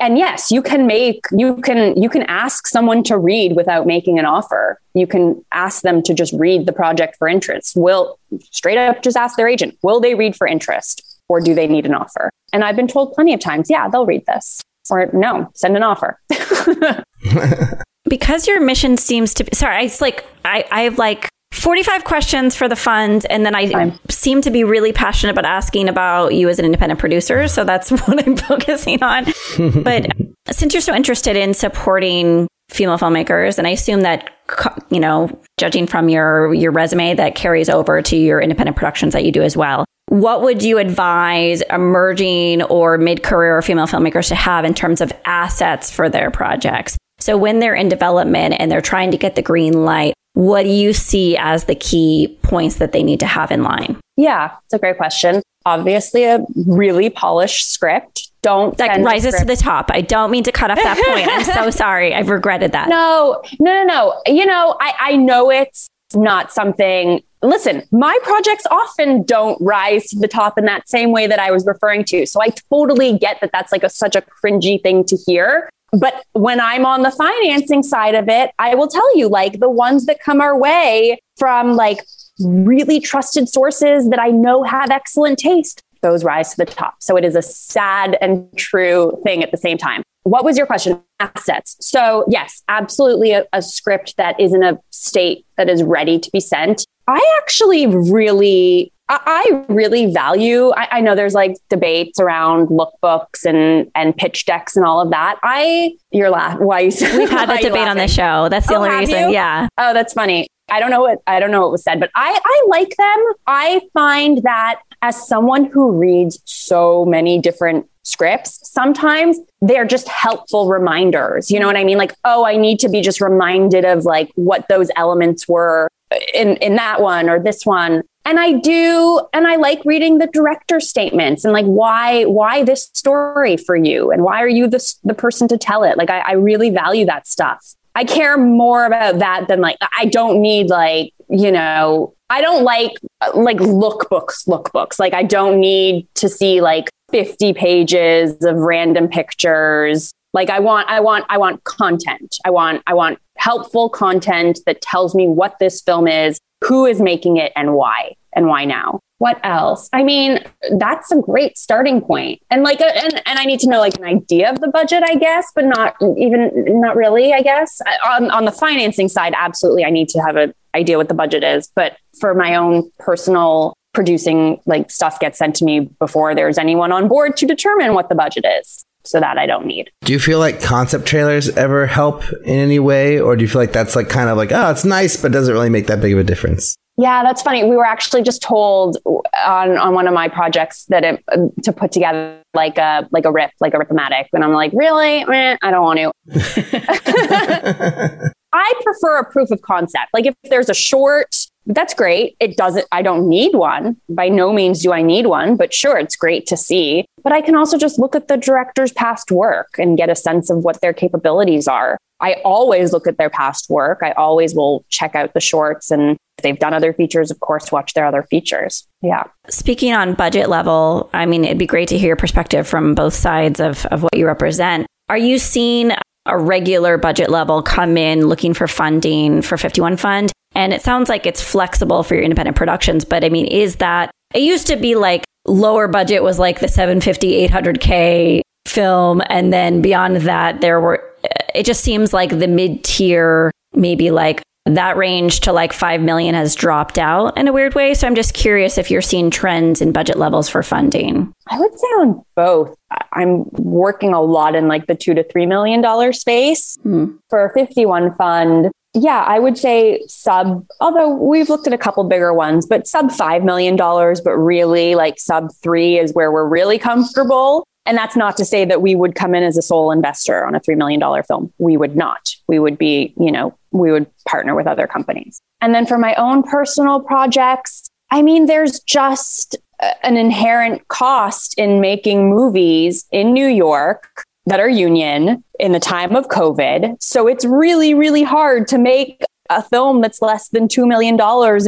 and yes you can make you can you can ask someone to read without making an offer. You can ask them to just read the project for interest. Will straight up just ask their agent will they read for interest or do they need an offer? And i've been told plenty of times yeah they'll read this or no send an offer. (laughs) (laughs) Because your mission seems to be sorry it's like i i have like 45 questions for the fund. And then I Fine. seem to be really passionate about asking about you as an independent producer. So that's (laughs) what I'm focusing on. (laughs) but since you're so interested in supporting female filmmakers, and I assume that, you know, judging from your, your resume, that carries over to your independent productions that you do as well. What would you advise emerging or mid career female filmmakers to have in terms of assets for their projects? So when they're in development and they're trying to get the green light, what do you see as the key points that they need to have in line? Yeah, it's a great question. Obviously, a really polished script. Don't that rises to the top. I don't mean to cut off that point. I'm so (laughs) sorry. I've regretted that. No, no, no, no. You know, I, I know it's not something. Listen, my projects often don't rise to the top in that same way that I was referring to. So I totally get that that's like a, such a cringy thing to hear. But when I'm on the financing side of it, I will tell you like the ones that come our way from like really trusted sources that I know have excellent taste, those rise to the top. So it is a sad and true thing at the same time. What was your question? Assets. So, yes, absolutely a, a script that is in a state that is ready to be sent. I actually really I really value. I, I, know there's like debates around lookbooks and and pitch decks and all of that. I you're laughing. Why you? We've had that debate on the show. That's the oh, only reason. You? Yeah. Oh, that's funny. I don't know what I don't know what was said, but I I like them. I find that as someone who reads so many different scripts, sometimes they're just helpful reminders. You know what I mean? Like, oh, I need to be just reminded of like what those elements were in in that one or this one. And i do and i like reading the director statements and like why why this story for you? And why are you the, the person to tell it? Like I, I really value that stuff. I care more about that than like i don't need like you know i don't like uh, like lookbooks lookbooks. Like i don't need to see like 50 pages of random pictures like i want i want i want content. I want i want helpful content that tells me what this film is who is making it and why and why now. What else? I mean that's a great starting point. And like a, and, and i need to know like an idea of the budget i guess but not even not really i guess. On, on the financing side absolutely i need to have an idea what the budget is. But for my own personal producing like stuff gets sent to me before there's anyone on board to determine what the budget is so that I don't need. Do you feel like concept trailers ever help in any way? Or do you feel like that's like kind of like, oh, it's nice, but doesn't really make that big of a difference? Yeah, that's funny. We were actually just told on on one of my projects that it to put together like a like a rip, like a ripomatic, and I'm like, really? Eh, I don't want to. (laughs) (laughs) I prefer a proof of concept. Like if there's a short, that's great. It doesn't. I don't need one. By no means do I need one, but sure, it's great to see. But I can also just look at the director's past work and get a sense of what their capabilities are. I always look at their past work. I always will check out the shorts and if they've done other features, of course, watch their other features. Yeah. Speaking on budget level, I mean, it'd be great to hear your perspective from both sides of, of what you represent. Are you seeing a regular budget level come in looking for funding for 51 Fund? And it sounds like it's flexible for your independent productions, but I mean, is that it used to be like lower budget was like the 750, 800K film. And then beyond that, there were, it just seems like the mid tier, maybe like that range to like 5 million has dropped out in a weird way. So I'm just curious if you're seeing trends in budget levels for funding. I would say on both. I'm working a lot in like the two to three million dollar space hmm. for a 51 fund. Yeah, I would say sub, although we've looked at a couple bigger ones, but sub $5 million, but really like sub three is where we're really comfortable. And that's not to say that we would come in as a sole investor on a $3 million film. We would not. We would be, you know, we would partner with other companies. And then for my own personal projects, I mean, there's just an inherent cost in making movies in New York that are union in the time of COVID. So it's really, really hard to make a film that's less than $2 million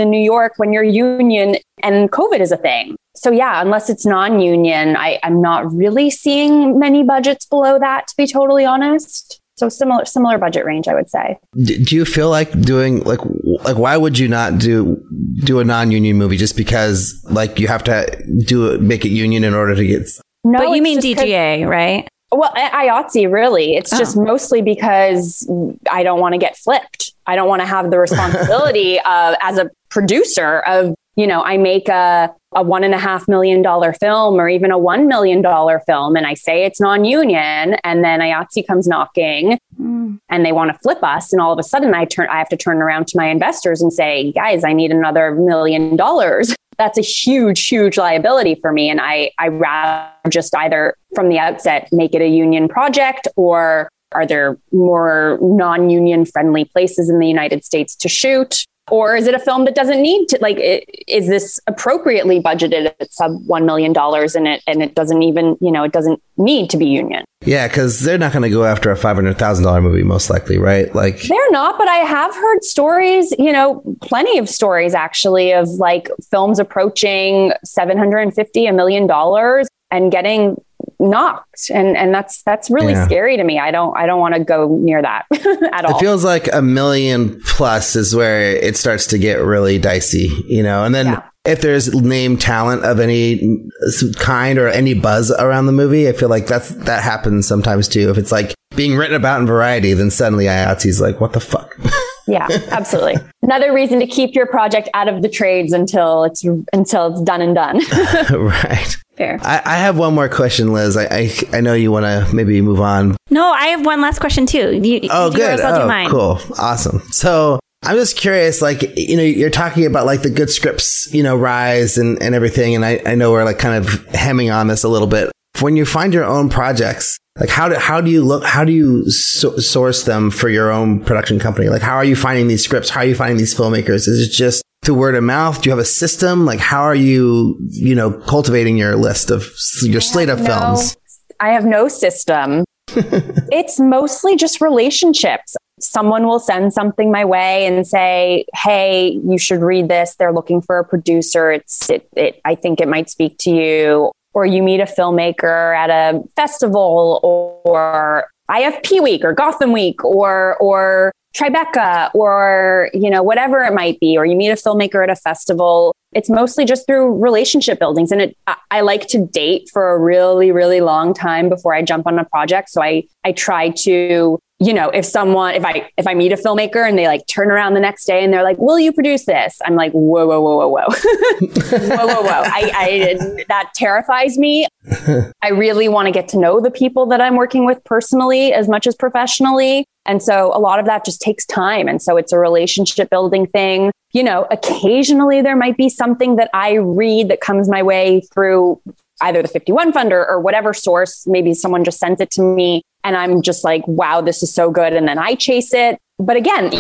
in New York when you're union and COVID is a thing. So yeah, unless it's non-union, I, I'm not really seeing many budgets below that, to be totally honest. So similar similar budget range, I would say. Do you feel like doing like like why would you not do do a non-union movie just because like you have to do make it union in order to get? No, but you mean DGA, right? Well, IATSE really. It's oh. just mostly because I don't want to get flipped. I don't want to have the (laughs) responsibility of as a producer of you know I make a a one and a half million dollar film or even a one million dollar film and I say it's non-union and then IATSE comes knocking mm. and they want to flip us and all of a sudden I turn I have to turn around to my investors and say, guys, I need another million dollars. That's a huge, huge liability for me. And I I rather just either from the outset make it a union project or are there more non-union friendly places in the United States to shoot? Or is it a film that doesn't need to like is this appropriately budgeted at sub 1 million dollars in it and it doesn't even, you know, it doesn't need to be union. Yeah, cuz they're not going to go after a $500,000 movie most likely, right? Like They're not, but I have heard stories, you know, plenty of stories actually of like films approaching 750 a million dollars and getting knocked. And and that's that's really yeah. scary to me. I don't i don't want to go near that (laughs) at all. it feels like a million plus is where it starts to get really dicey you know? And then yeah. if there's name talent of any kind or any buzz around the movie i feel like that's that happens sometimes too. If it's like being written about in variety then suddenly IATSE's like what the fuck? (laughs) Yeah absolutely. Another reason to keep your project out of the trades until it's until it's done and done. (laughs) Right Fair. I, I, have one more question, Liz. I I, I know you want to maybe move on. No, I have one last question too. You, oh, good. oh, cool. Awesome. So I'm just curious, like, you know, you're talking about like the good scripts, you know, rise and, and everything. And I, I know we're like kind of hemming on this a little bit. When you find your own projects, like how do, how do you look, how do you so- source them for your own production company? Like, how are you finding these scripts? How are you finding these filmmakers? Is it just through word of mouth? Do you have a system? Like, how are you, you know, cultivating your list of your slate of no, films? I have no system. (laughs) it's mostly just relationships. Someone will send something my way and say, "Hey, you should read this. They're looking for a producer. It's it, it I think it might speak to you." Or you meet a filmmaker at a festival or IFP week or Gotham week or or Tribeca or, you know, whatever it might be, or you meet a filmmaker at a festival. It's mostly just through relationship buildings. And it, I like to date for a really, really long time before I jump on a project. So I, I try to you know, if someone, if I, if I meet a filmmaker and they like turn around the next day and they're like, will you produce this? I'm like, whoa, whoa, whoa, whoa, whoa, (laughs) whoa, whoa, whoa. I, I, that terrifies me. (laughs) I really want to get to know the people that I'm working with personally as much as professionally. And so a lot of that just takes time. And so it's a relationship building thing. You know, occasionally there might be something that I read that comes my way through either the 51 funder or whatever source. Maybe someone just sends it to me and I'm just like, wow, this is so good. And then I chase it. But again,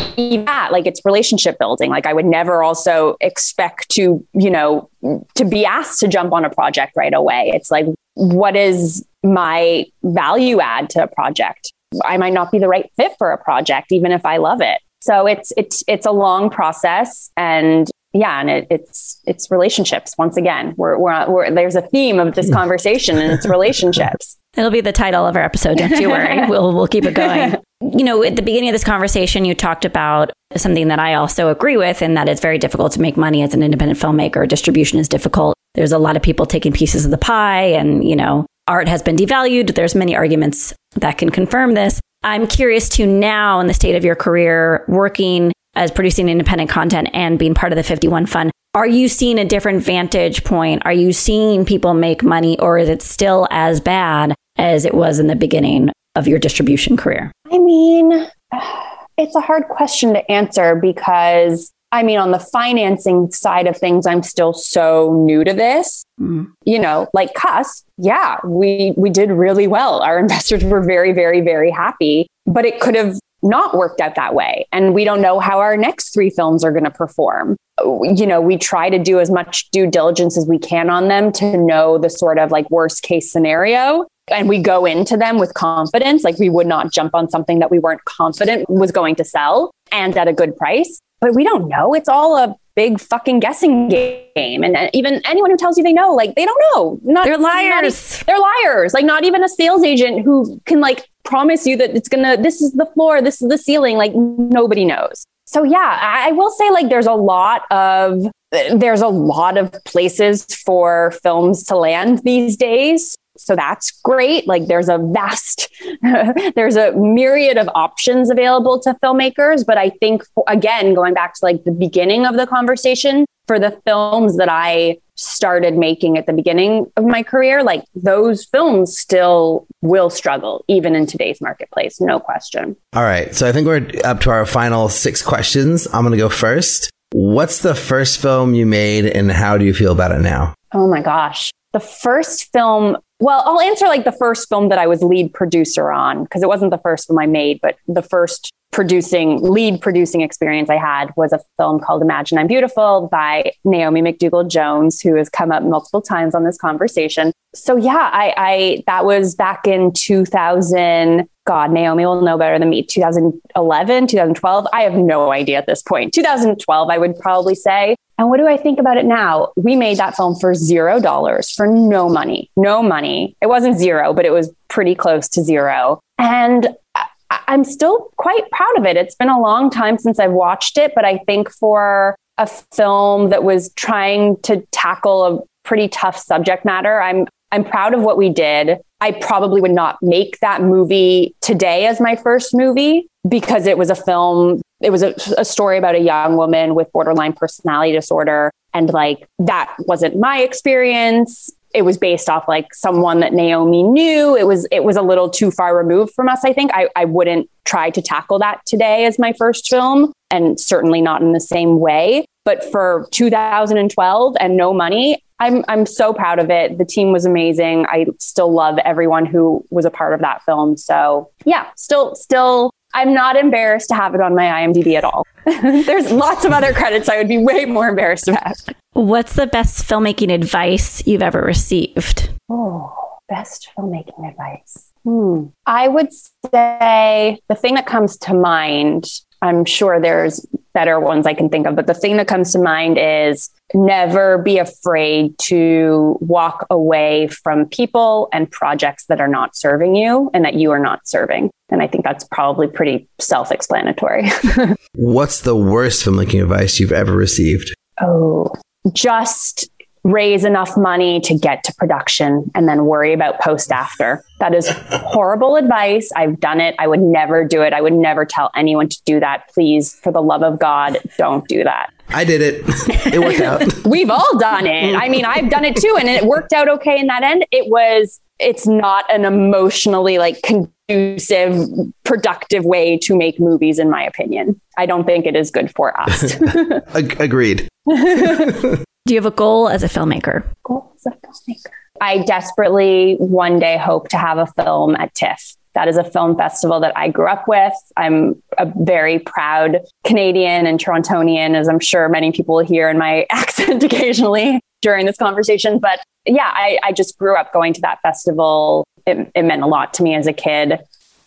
that like it's relationship building. Like I would never also expect to, you know, to be asked to jump on a project right away. It's like, what is my value add to a project? I might not be the right fit for a project, even if I love it. So it's it's it's a long process, and yeah, and it, it's it's relationships. Once again, we're, we're, we're there's a theme of this hmm. conversation, and it's relationships. (laughs) It'll be the title of our episode. Don't you worry. (laughs) we'll we'll keep it going. You know, at the beginning of this conversation, you talked about something that I also agree with, and that it's very difficult to make money as an independent filmmaker. Distribution is difficult. There's a lot of people taking pieces of the pie, and you know, art has been devalued. There's many arguments that can confirm this. I'm curious to now in the state of your career working as producing independent content and being part of the 51 fund. Are you seeing a different vantage point? Are you seeing people make money or is it still as bad as it was in the beginning of your distribution career? I mean, (sighs) it's a hard question to answer because I mean, on the financing side of things, I'm still so new to this. Mm. You know, like Cusp, yeah, we we did really well. Our (laughs) investors were very, very, very happy, but it could have not worked out that way. And we don't know how our next three films are going to perform. You know, we try to do as much due diligence as we can on them to know the sort of like worst case scenario. And we go into them with confidence. Like we would not jump on something that we weren't confident was going to sell and at a good price but we don't know. It's all a big fucking guessing game. And uh, even anyone who tells you they know, like they don't know. Not, they're liars. Not, they're liars. Like not even a sales agent who can like promise you that it's gonna. This is the floor. This is the ceiling. Like nobody knows. So yeah, I will say like there's a lot of there's a lot of places for films to land these days so that's great. Like there's a vast (laughs) there's a myriad of options available to filmmakers. But i think again going back to like the beginning of the conversation for the films that i started making at the beginning of my career like those films still will struggle even in today's marketplace no question. All right. So i think we're up to our final six questions. I'm going to go first. What's the first film you made and how do you feel about it now? Oh my gosh the first film well, I'll answer like the first film that I was lead producer on because it wasn't the first film I made, but the first producing lead producing experience I had was a film called Imagine I'm Beautiful by Naomi McDougall Jones, who has come up multiple times on this conversation. So yeah, I, I that was back in 2000. God, Naomi will know better than me. 2011, 2012. I have no idea at this point. 2012, I would probably say. And what do I think about it now? We made that film for zero dollars, for no money, no money. It wasn't zero, but it was pretty close to zero. And uh, I'm still quite proud of it. It's been a long time since I've watched it, but I think for a film that was trying to tackle a pretty tough subject matter, I'm I'm proud of what we did. I probably would not make that movie today as my first movie because it was a film it was a, a, story about a young woman with borderline personality disorder and like that wasn't my experience it was based off like someone that naomi knew. It was it was a little too far removed from us i think. I, I wouldn't try to tackle that today as my first film and certainly not in the same way. But for 2012 and no money i'm i'm so proud of it. The team was amazing. I still love everyone who was a part of that film. So yeah still still I'm not embarrassed to have it on my IMDb at all. (laughs) There's lots of other credits I would be way more embarrassed about. What's the best filmmaking advice you've ever received? Oh, best filmmaking advice. Hmm. I would say the thing that comes to mind, I'm sure there's better ones I can think of, but the thing that comes to mind is never be afraid to walk away from people and projects that are not serving you and that you are not serving. And I think that's probably pretty self explanatory. (laughs) What's the worst filmmaking advice you've ever received? Oh, just raise enough money to get to production and then worry about post after. That is horrible advice. I've done it. I would never do it. I would never tell anyone to do that. Please, for the love of God, don't do that. I did it. (laughs) It worked out. We've all done it. I mean, I've done it too, and it worked out okay in that end. It was, it's not an emotionally like conducive, productive way to make movies, in my opinion. I don't think it is good for us. (laughs) Agreed. (laughs) Do you have a goal as a filmmaker? Goal as a filmmaker. I desperately one day hope to have a film at TIFF. That is a film festival that I grew up with. I'm a very proud Canadian and Torontonian, as I'm sure many people hear in my (laughs) accent occasionally during this conversation. But yeah, I, I just grew up going to that festival. It, it meant a lot to me as a kid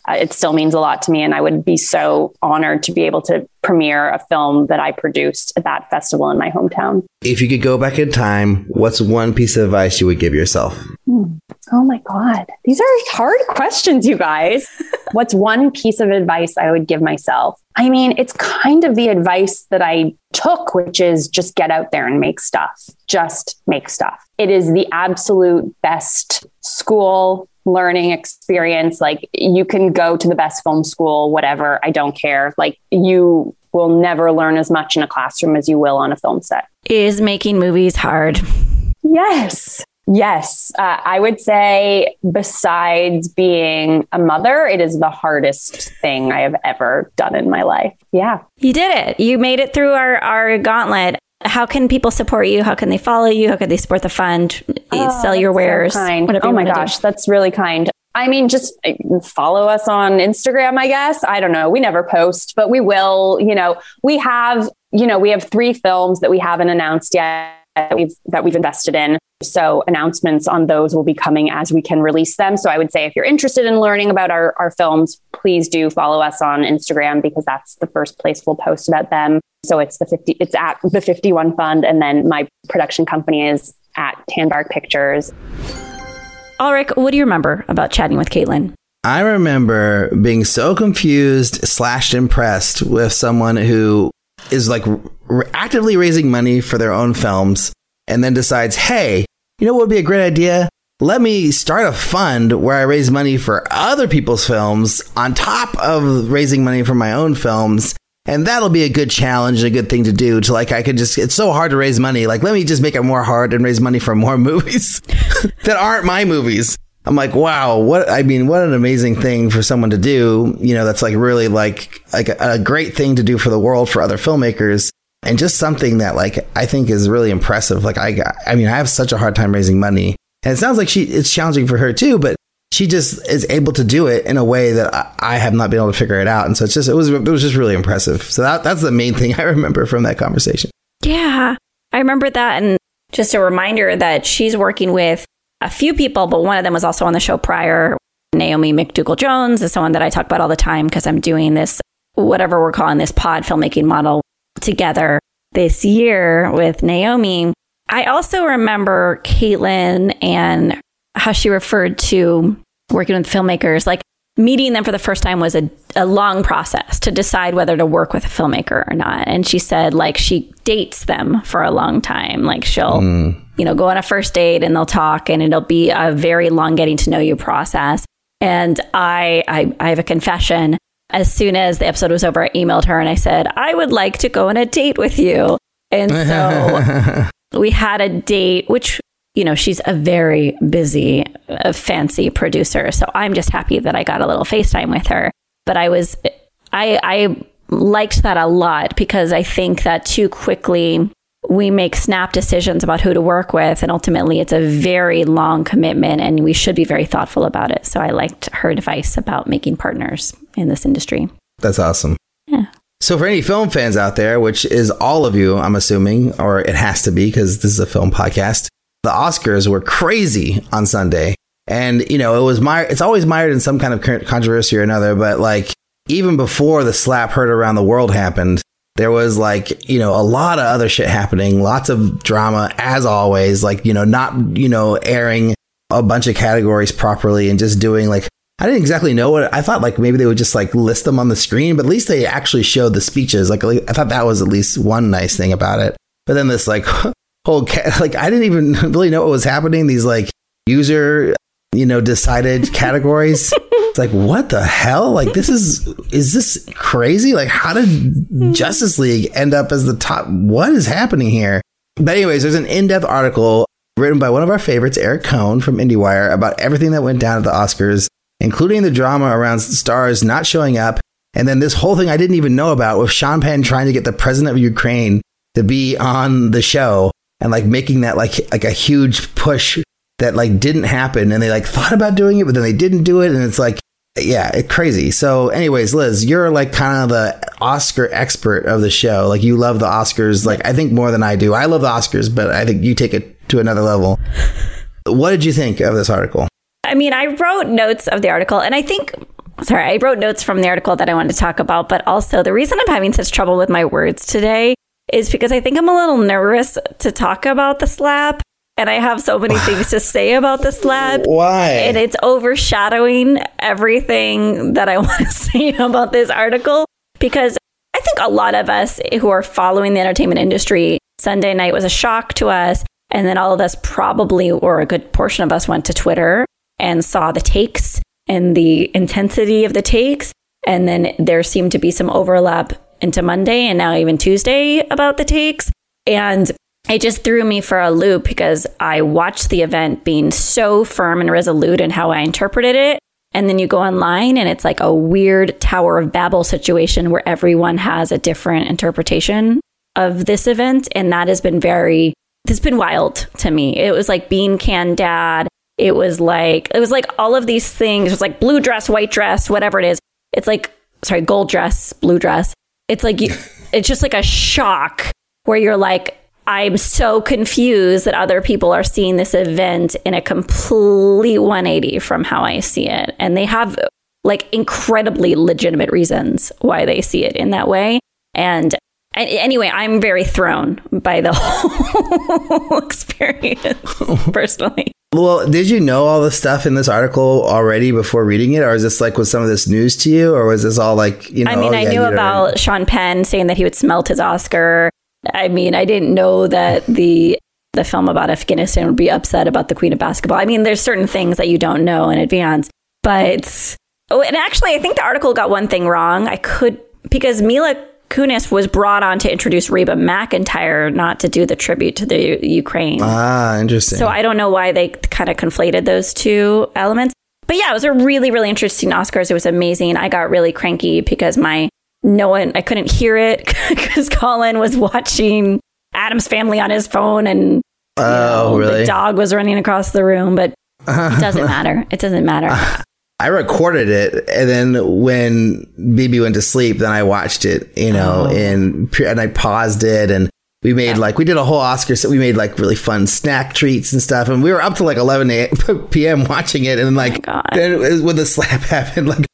uh, it still means a lot to me. And I would be so honored to be able to premiere a film that I produced at that festival in my hometown. If you could go back in time, what's one piece of advice you would give yourself? Hmm. Oh my God. These are hard questions, you guys. (laughs) what's one piece of advice I would give myself? I mean, it's kind of the advice that I took, which is just get out there and make stuff. Just make stuff. It is the absolute best school learning experience. Like you can go to the best film school, whatever. I don't care. Like you will never learn as much in a classroom as you will on a film set. Is making movies hard? Yes. Yes. Uh, I would say, besides being a mother, it is the hardest thing I have ever done in my life. Yeah. You did it. You made it through our, our gauntlet. How can people support you? How can they follow you? How can they support the fund? Oh, sell your wares? So oh my gosh, do. that's really kind. I mean, just uh, follow us on Instagram, I guess. I don't know. We never post, but we will. You know, we have, you know, we have three films that we haven't announced yet that we've that we've invested in. So announcements on those will be coming as we can release them. So I would say if you're interested in learning about our, our films, please do follow us on Instagram because that's the first place we'll post about them. So it's the 50, it's at the 51 Fund. And then my production company is at Tanbark Pictures. Alrik, what do you remember about chatting with Caitlin? I remember being so confused slash impressed with someone who is like r- actively raising money for their own films and then decides, hey, you know what would be a great idea? Let me start a fund where I raise money for other people's films on top of raising money for my own films and that'll be a good challenge, and a good thing to do. To like, I could just, it's so hard to raise money. Like, let me just make it more hard and raise money for more (laughs) movies (laughs) that aren't my movies. I'm like, wow, what, I mean, what an amazing thing for someone to do. You know, that's like really like, like a, a great thing to do for the world for other filmmakers. And just something that like, I think is really impressive. Like, I, I mean, I have such a hard time raising money. And it sounds like she, it's challenging for her too, but she just is able to do it in a way that I have not been able to figure it out. And so it's just it was it was just really impressive. So that that's the main thing (laughs) I remember from that conversation. Yeah. I remember that and just a reminder that she's working with a few people, but one of them was also on the show prior. Naomi McDougall Jones is someone that I talk about all the time because I'm doing this whatever we're calling this pod filmmaking model together this year with Naomi. I also remember Caitlin and how she referred to working with filmmakers, like meeting them for the first time was a, a long process to decide whether to work with a filmmaker or not. And she said, like, she dates them for a long time. Like, she'll, mm. you know, go on a first date and they'll talk and it'll be a very long getting to know you process. And I, I, I have a confession. As soon as the episode was over, I emailed her and I said, I would like to go on a date with you. And so (laughs) we had a date, which you know, she's a very busy, uh, fancy producer. So I'm just happy that I got a little FaceTime with her. But I was, I, I liked that a lot because I think that too quickly we make snap decisions about who to work with. And ultimately, it's a very long commitment and we should be very thoughtful about it. So I liked her advice about making partners in this industry. That's awesome. Yeah. So, for any film fans out there, which is all of you, I'm assuming, or it has to be because this is a film podcast, the Oscars were crazy on Sunday. And, you know, it was mired, it's always mired in some kind of controversy or another. But like, even before the slap heard around the world happened, there was like, you know, a lot of other shit happening, lots of drama as always, like, you know, not, you know, airing a bunch of categories properly and just doing like, I didn't exactly know what I thought. Like maybe they would just like list them on the screen, but at least they actually showed the speeches. Like I thought that was at least one nice thing about it. But then this like (laughs) whole ca- like I didn't even (laughs) really know what was happening. These like user, you know, decided (laughs) categories. it's like what the hell? Like this is is this crazy? Like how did hmm. Justice League end up as the top? What is happening here? But anyways, there's an in-depth article written by one of our favorites, Eric Kohn from IndieWire, about everything that went down at the Oscars, including the drama around stars not showing up, and then this whole thing I didn't even know about with Sean Penn trying to get the president of Ukraine to be on the show and like making that like like a huge push that like didn't happen and they like thought about doing it but then they didn't do it and it's like yeah crazy. So anyways liz you're like kind of the oscar expert of the show. Like you love the oscars like i think more than i do. I love the oscars but i think you take it to another level. What did you think of this article? I mean i wrote notes of the article and i think sorry i wrote notes from the article that i wanted to talk about but also the reason i'm having such trouble with my words today is because I think I'm a little nervous to talk about the slap. And I have so many things to say about this lab. Why? And it's overshadowing everything that I (laughs) want to say about this article because I think a lot of us who are following the entertainment industry, Sunday night was a shock to us. And then all of us probably, or a good portion of us, went to Twitter and saw the takes and the intensity of the takes. And then there seemed to be some overlap into Monday and now even Tuesday about the takes. And it just threw me for a loop because I watched the event being so firm and resolute in how I interpreted it. And then you go online and it's like a weird Tower of Babel situation where everyone has a different interpretation of this event. And that has been very, this has been wild to me. It was like bean can dad. It was like, it was like all of these things. It was like blue dress, white dress, whatever it is. It's like, sorry, gold dress, blue dress. It's like, you, (laughs) it's just like a shock where you're like, I'm so confused that other people are seeing this event in a complete 180 from how I see it. And they have like incredibly legitimate reasons why they see it in that way. And anyway, I'm very thrown by the (laughs) whole (laughs) experience (laughs) personally. Well, did you know all the stuff in this article already before reading it, or is this like was some of this news to you, or was this all like you know? I mean, oh, I knew about Sean Penn saying that he would smelt his Oscar. I mean, I didn't know that the the film about Afghanistan would be upset about the Queen of Basketball. I mean, there's certain things that you don't know in advance, but oh, and actually, I think the article got one thing wrong. I could because Mila Kunis was brought on to introduce Reba McEntire, not to do the tribute to the Ukraine. Ah, interesting. So I don't know why they kind of conflated those two elements. But yeah, it was a really, really interesting Oscars. It was amazing. I got really cranky because my no one, I couldn't hear it (laughs) because Colin was watching Addams Family on his phone and oh, know, really? the dog was running across the room. But it doesn't (laughs) matter. It doesn't matter. I recorded it, and then when BB went to sleep, then I watched it, you know, Oh. and and I paused it, and we made like we did a whole Oscar set. We made like really fun snack treats and stuff, and we were up to like 11 a- (laughs) p.m. watching it, and oh like God. then when the slap happened, like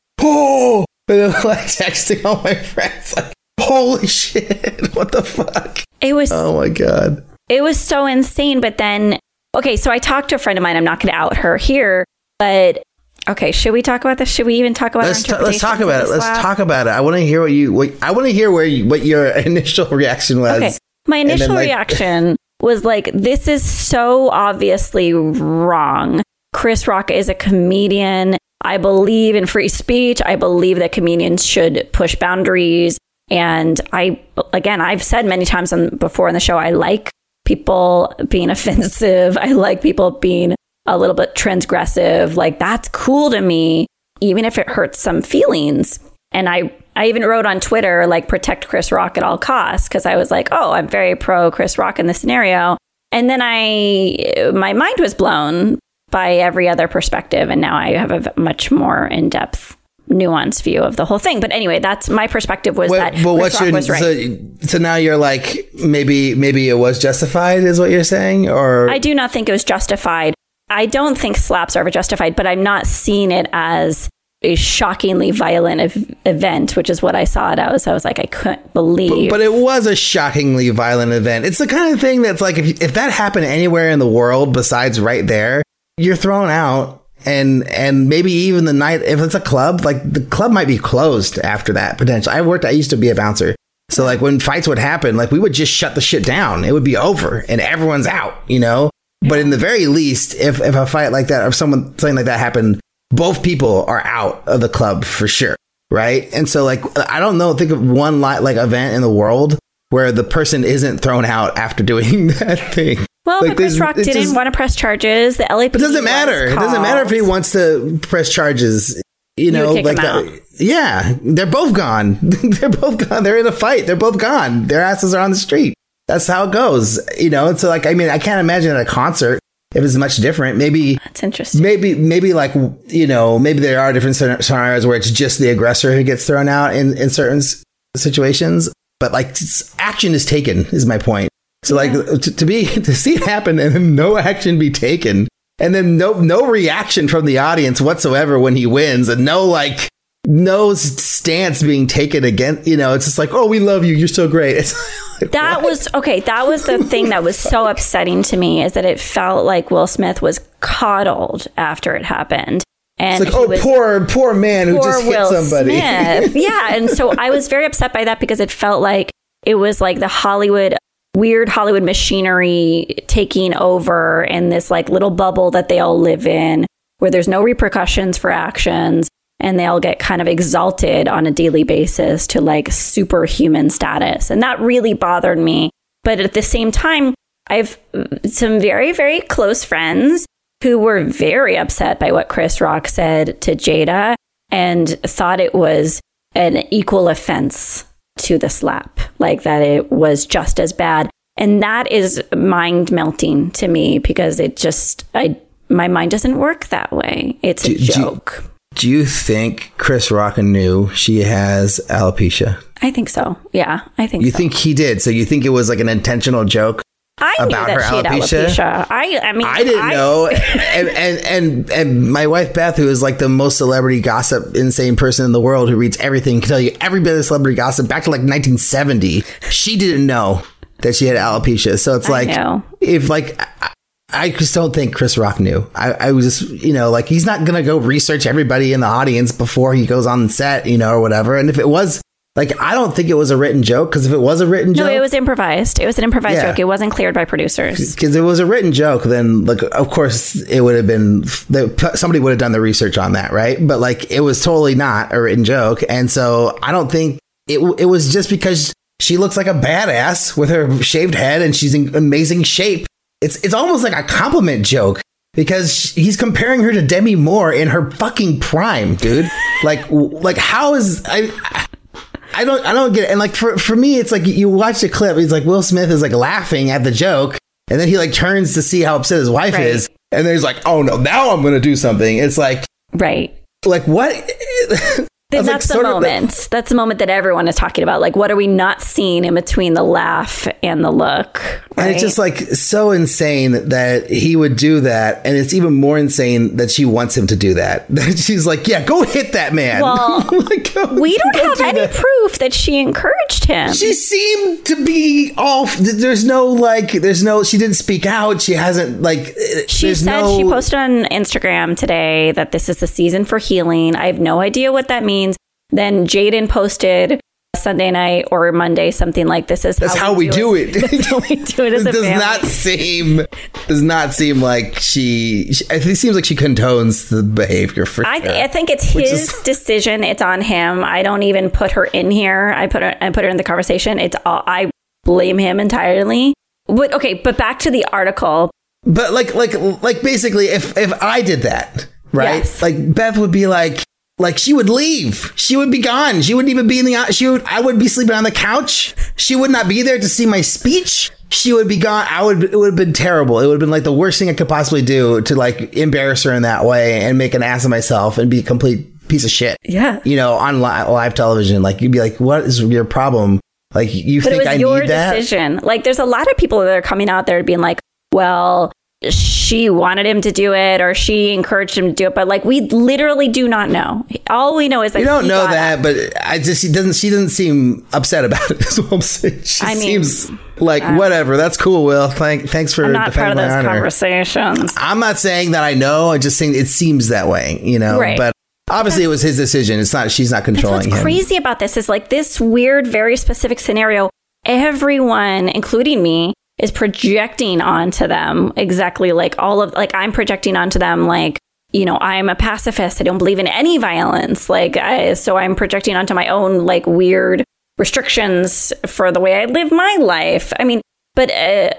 and then like (laughs) texting all my friends, like holy shit, (laughs) what the fuck? It was Oh my god. it was so insane. But then, okay, so I talked to a friend of mine. I'm not going to out her here, but okay, should we talk about this? Should we even talk about? Let's ta- let's talk about it. Let's slap? talk about it. I want to hear what you. What, I want to hear where you, what your (laughs) initial reaction was. Okay. My then, initial like- reaction was like, this is so obviously wrong. Chris Rock is a comedian. I believe in free speech. I believe that comedians should push boundaries. And I, again, I've said many times on, before in the show, I like people being (laughs) offensive. I like people being a little bit transgressive. Like that's cool to me, even if it hurts some feelings. And I, I even wrote on Twitter, like, protect Chris Rock at all costs, because I was like, oh, I'm very pro Chris Rock in this scenario. And then I, my mind was blown by every other perspective. And now I have a much more in depth, nuanced view of the whole thing. But anyway, that's my perspective was What- that but Chris what's your was right. so, so now you're like maybe maybe it was justified is what you're saying or I do not think it was justified. I don't think slaps are ever justified, but I'm not seeing it as a shockingly violent ev- event, which is what I saw it as. I was like, I couldn't believe. but it was a shockingly violent event. It's the kind of thing that's like if if that happened anywhere in the world besides right there, you're thrown out. And and maybe even the night if it's a club, like the club might be closed after that potentially. I worked I used to be a bouncer So like when fights would happen, like we would just shut the shit down. It would be over and everyone's out, you know? But in the very least, if, if a fight like that, or someone, something like that happened, both people are out of the club for sure. Right. And so like, I don't know, think of one li- like event in the world where the person isn't thrown out after doing (laughs) that thing. Well, Like, but Chris Rock didn't want to press charges. The LAPD It doesn't matter. It doesn't matter if he wants to press charges. You know, kick like that- yeah, they're both gone. (laughs) they're both gone. They're in a fight. They're both gone. Their asses are on the street. That's how it goes. You know, so like, I mean, I can't imagine at a concert if it's much different. Maybe, That's interesting. maybe, maybe like you know, maybe there are different scenarios where it's just the aggressor who gets thrown out in in certain situations. But like, action is taken. Is my point. So like to, to be (laughs) to see it happen and then no action be taken and then no no reaction from the audience whatsoever when he wins and no like no stance being taken against you know it's just like oh we love you. You're so great. (laughs) It's like, That what? was okay. That was the thing that was so upsetting to me is that it felt like Will Smith was coddled after it happened, and it's like oh poor poor man who just Will hit somebody. Yeah, and so I was very upset by that because it felt like it was like the Hollywood weird Hollywood machinery taking over in this like little bubble that they all live in where there's no repercussions for actions and they all get kind of exalted on a daily basis to like superhuman status. And that really bothered me. But at the same time, I've some very, very close friends who were very upset by what Chris Rock said to Jada and thought it was an equal offense to the slap, like that it was just as bad. And that is mind melting to me because it just, I, my mind doesn't work that way. It's a Do- do joke. do you think chris rock knew she has alopecia I think so. Yeah, I think you so. think he did so you think it was like an intentional joke I knew about that her she had alopecia? alopecia. I, I mean, I didn't know, (laughs) and, and and and my wife Beth, who is like the most celebrity gossip insane person in the world, who reads everything, can tell you every bit of celebrity gossip back to like 1970. She didn't know that she had alopecia, so it's like if like. I, I just don't think Chris Rock knew. I, I was just, you know, like he's not gonna go research everybody in the audience before he goes on set, you know, or whatever. And if it was, like, I don't think it was a written joke because if it was a written No, joke, no, it was improvised. It was an improvised Yeah. joke. It wasn't cleared by producers. because if it was a written joke, then like of course it would have been somebody would have done the research on that, right? But like it was totally not a written joke, and so I don't think it it was just because she looks like a badass with her shaved head and she's in amazing shape. It's it's almost like a compliment joke because he's comparing her to Demi Moore in her fucking prime, dude. like like how is I. I don't I don't get it. And like for for me, it's like you watch the clip, he's like Will Smith is like laughing at the joke, and then he like turns to see how upset his wife Right. is, and then he's like, Oh no, now I'm gonna do something. It's like Right. like what (laughs) Then was, like, that's the sort of the- moment. that's the moment that everyone is talking about. Like, what are we not seeing in between the laugh and the look? And it's just like so insane that he would do that. And it's even more insane that she wants him to do that. (laughs) That she's like, yeah, go hit that man. Well, (laughs) Like, go- we don't have do any that. proof that she encouraged him. She seemed to be off. There's no like, there's no, she didn't speak out. She hasn't like, uh, She said no, she posted on Instagram today that this is the season for healing. I have no idea what that means. Then Jaden posted Sunday night or Monday something like this is That's how we do as- it. (laughs) That's how we do it (laughs) It as a does family. not seem, does not seem like she, it seems like she condones the behavior for I, sure. th- I think it's his is- decision. It's on him. I don't even put her in here. I put her. I put her in the conversation. It's all. I blame him entirely. But okay, but back to the article. But like like like basically if if I did that, right? Yes. Like Beth would be like like she would leave. She would be gone. She wouldn't even be in the she would I would be sleeping on the couch. She would not be there to see my speech. She would be gone. I would it would have been terrible. It would have been like the worst thing I could possibly do to like embarrass her in that way and make an ass of myself and be a complete piece of shit. Yeah. You know, on li- live television like you'd be like what is your problem? Like you But it think was I your need that? decision. Like, there's a lot of people that are coming out there being like, well, she wanted him to do it or she encouraged him to do it. But like, we literally do not know. All we know is that We don't know that, up. but I just she doesn't she doesn't seem upset about it. (laughs) Is what I'm saying. She I mean, seems like uh, whatever. That's cool. Will thank thanks for I'm not part of those honor. conversations. I'm not saying that I know. I just saying it seems that way. You know, Right. but Obviously, it was his decision. It's not. She's not controlling That's what's him. crazy about this is like this weird, very specific scenario. Everyone, including me, is projecting onto them exactly like all of like I'm projecting onto them like you know I'm a pacifist. I don't believe in any violence. Like I, so I'm projecting onto my own like weird restrictions for the way I live my life. I mean, but uh,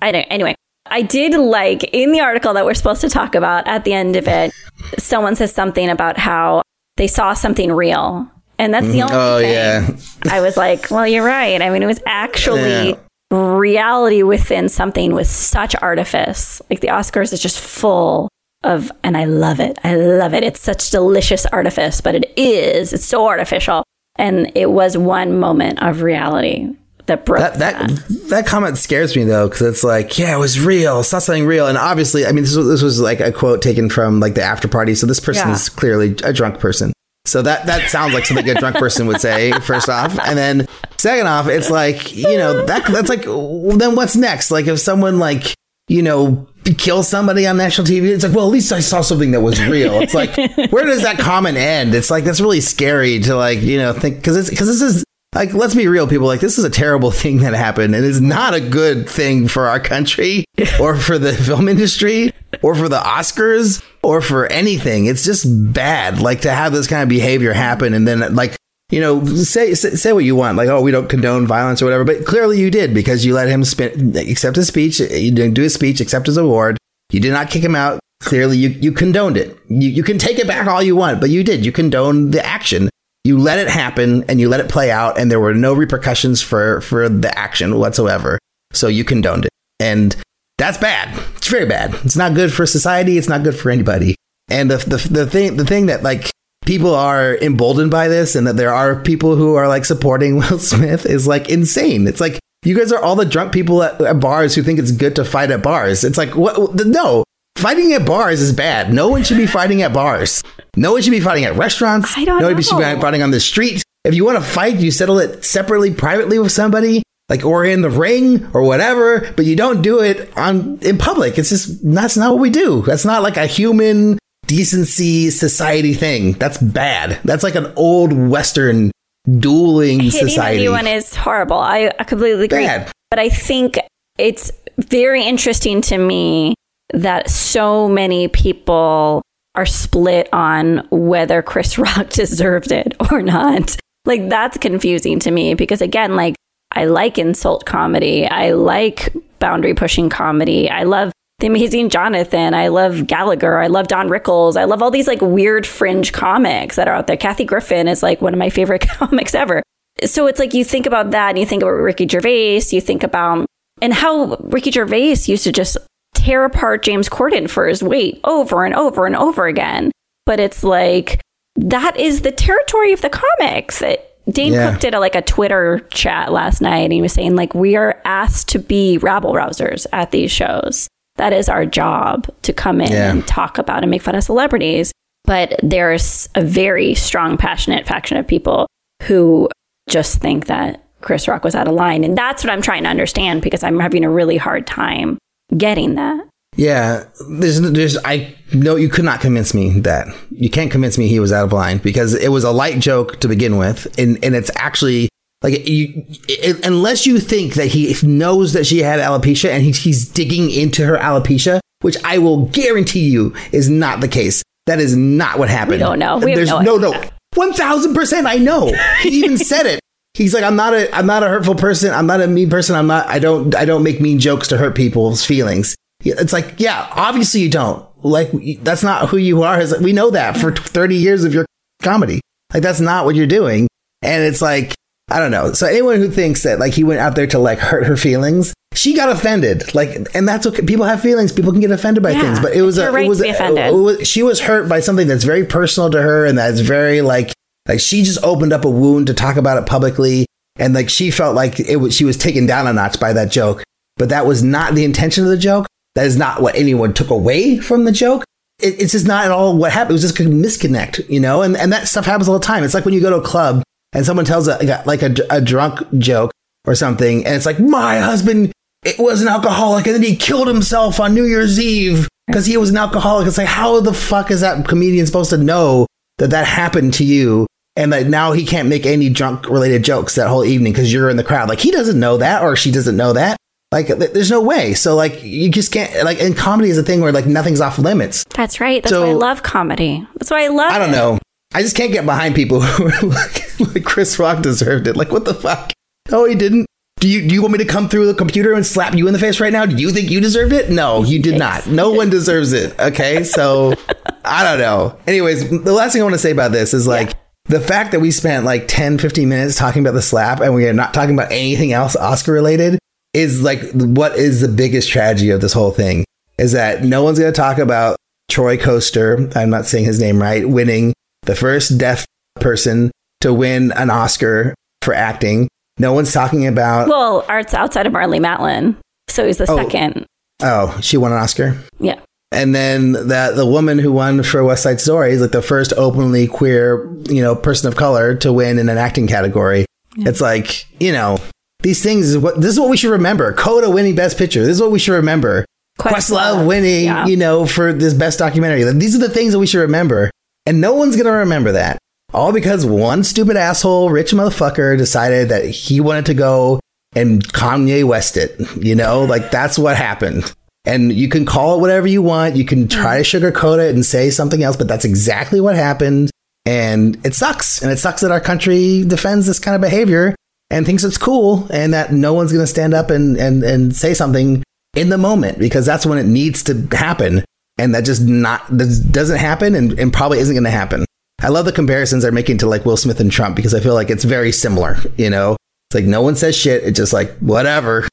I don't. Anyway, I did like in the article that we're supposed to talk about at the end of it, someone says something about how they saw something real. And that's the only Oh thing. yeah. I was like, well, you're right. I mean, it was (laughs) actually Yeah. Reality within something with such artifice. Like the Oscars is just full of, and I love it. I love it. It's such delicious artifice, but it is, it's so artificial. And it was one moment of reality that broke That that that comment scares me though, because it's like, yeah, it was real. It's not something real. And obviously, I mean, this was, this was like a quote taken from like the after party. So this person Yeah. is clearly a drunk person. So that that sounds like something a drunk person would say. First off, and then second off, it's like you know that that's like then what's next? Like if someone like you know kills somebody on national TV, it's like well at least I saw something that was real. It's like where does that comment end? It's like that's really scary to like you know think because it's because this is like let's be real people like this is a terrible (laughs) thing that happened and it's not a good thing for our country or for the film industry or for the oscars or for anything it's just bad like to have this kind of behavior happen and then like you know say say, what you want like oh we don't condone violence or whatever but clearly you did because you let him spin, accept his speech you didn't do his speech accept his award you did not kick him out clearly you, you condoned it. You, you can take it back all you want but you did you condoned the action. You let it happen and you let it play out and there were no repercussions for for the action whatsoever so you condoned it. And that's bad. It's very bad. It's not good for society. It's not good for anybody. And the the, the thing the thing that like people are emboldened by this and that there are people who are like supporting (laughs) Will Smith is like insane. It's like you guys are all the drunk people at, at bars who think it's good to fight at bars. It's like what no. Fighting at bars is bad. No one should be fighting at bars. No one should be fighting at restaurants. I don't no one should be fighting on the street. If you want to fight, you settle it separately, privately with somebody, like or in the ring or whatever. But you don't do it on in public. It's just that's not what we do. That's not like a human decency society thing. That's bad. That's like an old Western dueling hitting society. anyone is horrible. I, I completely agree. Bad. But I think it's very interesting to me that so many people are split on whether Chris (laughs) Rock deserved it or not. Like that's confusing to me because again, like I like insult comedy. I like boundary pushing comedy. I love The Amazing Jonathan. I love Gallagher. I love Don Rickles. I love all these like weird fringe comics that are out there. Kathy Griffin is like one of my favorite (laughs) comics ever. So it's like you think about that and you think about Ricky Gervais, you think about and how Ricky Gervais used to just tear apart James Corden for his weight over and over and over again. But it's like that is the territory of the comics. It, Dane Yeah. Cook did a, like a Twitter chat last night, and he was saying like we are asked to be rabble rousers at these shows. That is our job to come in Yeah. and talk about and make fun of celebrities. But there's a very strong, passionate faction of people who just think that Chris Rock was out of line, and that's what I'm trying to understand because I'm having a really hard time getting that. Yeah, there's, there's, I know you could not convince me that you can't convince me he was out of line because it was a light joke to begin with, and and it's actually like you, it, unless you think that he knows that she had alopecia and he's he's digging into her alopecia, which I will guarantee you is not the case. That is not what happened. We don't know. We There's no no, no, one thousand percent. I know. He even (laughs) said it. He's like, I'm not a, I'm not a hurtful person. I'm not a mean person. I'm not. I don't, I don't make mean jokes to hurt people's feelings. Yeah, It's like, yeah, obviously you don't. Like, that's not who you are. We know that for 30 years of your comedy. Like, that's not what you're doing. And it's like, I don't know. So anyone who thinks that like he went out there to like hurt her feelings, she got offended. Like, and that's okay. People have feelings. People can get offended by Yeah, things. But it was a, right it was to be a- it was- she was hurt by something that's very personal to her and that's very like like she just opened up a wound to talk about it publicly and like she felt like it was she was taken down a notch by that joke but that was not the intention of the joke that is not what anyone took away from the joke. It, it's just not at all what happened. It was just a misconnect you know? And, and that stuff happens all the time. It's like when you go to a club and someone tells a like a, a drunk joke or something and it's like my husband it was an alcoholic and then he killed himself on new year's eve because he was an alcoholic. It's like how the fuck is that comedian supposed to know that that happened to you and that now he can't make any drunk related jokes that whole evening because you're in the crowd. Like he doesn't know that or she doesn't know that. Like there's no way. So like you just can't like and comedy is a thing where like nothing's off limits. That's right. That's so, why I love comedy. That's why I love I don't it. know. I just can't get behind people (laughs) who are like, like Chris Rock deserved it. Like what the fuck? No, he didn't. Do you do you want me to come through the computer and slap you in the face right now? Do you think you deserved it? No, you did not. No one deserves it. Okay, so (laughs) I don't know. Anyways, the last thing I want to say about this is like yeah. the fact that we spent like 10, 15 minutes talking about the slap and we are not talking about anything else Oscar related is like what is the biggest tragedy of this whole thing is that no one's going to talk about Troy Kotsur, I'm not saying his name right, winning the first deaf person to win an Oscar for acting no one's talking about. Well, arts outside of Marlee Matlin. So he's the oh. second. Oh, she won an Oscar? Yeah. And then that the woman who won for West Side Story is like the first openly queer, you know, person of color to win in an acting category. Yeah. It's like, you know, these things is what this is what we should remember. Coda winning Best Picture. This is what we should remember. Questlove, Questlove winning, yeah. you know, for this best documentary. These are the things that we should remember. And no one's gonna remember that. All because one stupid asshole, rich motherfucker decided that he wanted to go and Kanye West it. You know, like that's what happened. And you can call it whatever you want. You can try to sugarcoat it and say something else, but that's exactly what happened. And it sucks. And it sucks that our country defends this kind of behavior and thinks it's cool and that no one's going to stand up and, and, and say something in the moment because that's when it needs to happen. And that just not, that doesn't happen and, and probably isn't going to happen. I love the comparisons they're making to like Will Smith and Trump because I feel like it's very similar, you know? It's like no one says shit. It's just like, whatever.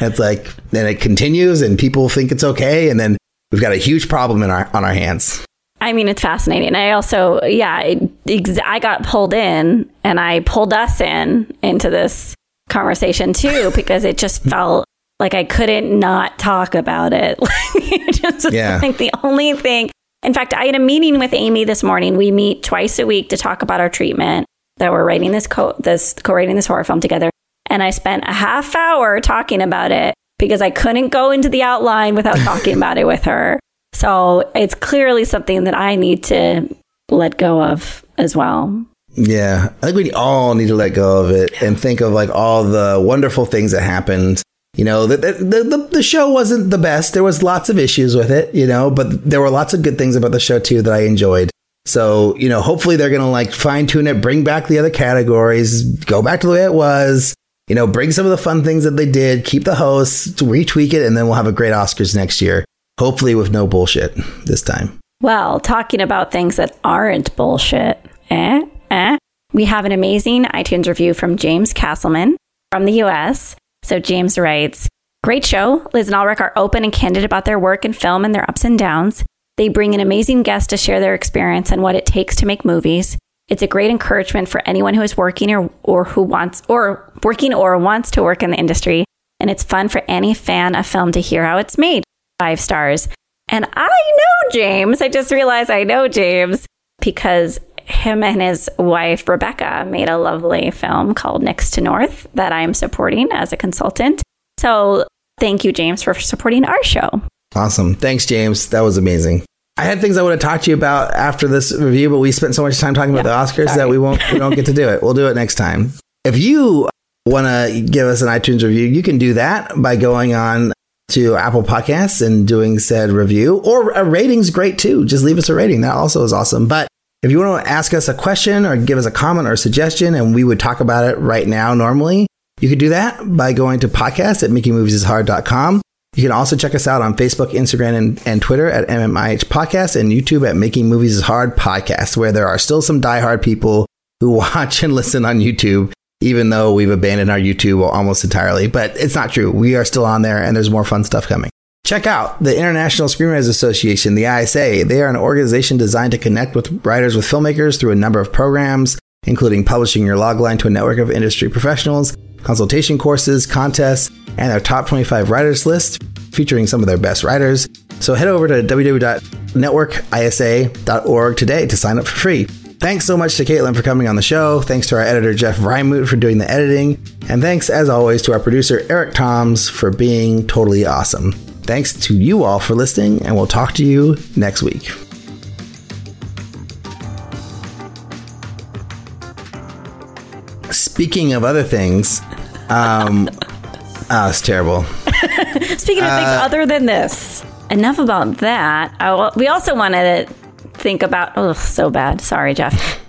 It's like, then it continues and people think it's okay. And then we've got a huge problem in our, on our hands. I mean, it's fascinating. I also, yeah, I got pulled in and I pulled us in into this conversation too (laughs) because it just felt like I couldn't not talk about it. (laughs) just yeah. like the only thing in fact, I had a meeting with Amy this morning. We meet twice a week to talk about our treatment that we're writing this co this co-writing this horror film together. And I spent a half hour talking about it because I couldn't go into the outline without (laughs) talking about it with her. So it's clearly something that I need to let go of as well. Yeah, I think we all need to let go of it and think of like all the wonderful things that happened you know, the, the, the, the, show wasn't the best. There was lots of issues with it, you know, but there were lots of good things about the show too that I enjoyed. So, you know, hopefully they're going to like fine tune it, bring back the other categories, go back to the way it was, you know, bring some of the fun things that they did, keep the hosts, retweak it, and then we'll have a great Oscars next year. Hopefully with no bullshit this time. Well, talking about things that aren't bullshit, eh, eh, we have an amazing iTunes review from James Castleman from the US. So James writes, Great show. Liz and Alrik are open and candid about their work in film and their ups and downs. They bring an amazing guest to share their experience and what it takes to make movies. It's a great encouragement for anyone who is working or, or who wants or working or wants to work in the industry. And it's fun for any fan of film to hear how it's made. Five stars. And I know James. I just realized I know James because him and his wife, Rebecca, made a lovely film called Next to North that I'm supporting as a consultant. So thank you, James, for supporting our show. Awesome. Thanks, James. That was amazing. I had things I would have talked to you about after this review, but we spent so much time talking about the Oscars sorry. that we won't we don't get to do it. We'll do it next time. If you want to give us an iTunes review, you can do that by going on to Apple Podcasts and doing said review, or a rating's great too. Just leave us a rating. That also is awesome. But if you want to ask us a question or give us a comment or a suggestion, and we would talk about it right now normally, you could do that by going to podcast at makingmoviesishard.com. You can also check us out on Facebook, Instagram, and, and Twitter at MMIH Podcast and YouTube at Making Movies is Hard Podcast, where there are still some diehard people who (laughs) watch and listen on YouTube, even though we've abandoned our YouTube almost entirely. But it's not true. We are still on there and there's more fun stuff coming. Check out the International Screenwriters Association, the ISA. They are an organization designed to connect with writers with filmmakers through a number of programs, including publishing your logline to a network of industry professionals, consultation courses, contests, and their top 25 writers list featuring some of their best writers. So head over to www.networkisa.org today to sign up for free. Thanks so much to Caitlin for coming on the show. Thanks to our editor, Jeff Rymut, for doing the editing. And thanks, as always, to our producer, Eric Toms, for being totally awesome. Thanks to you all for listening, and we'll talk to you next week. Speaking of other things, um, oh, (laughs) it's terrible. Speaking of uh, things other than this, enough about that. I, we also wanted to think about. Oh, so bad. Sorry, Jeff.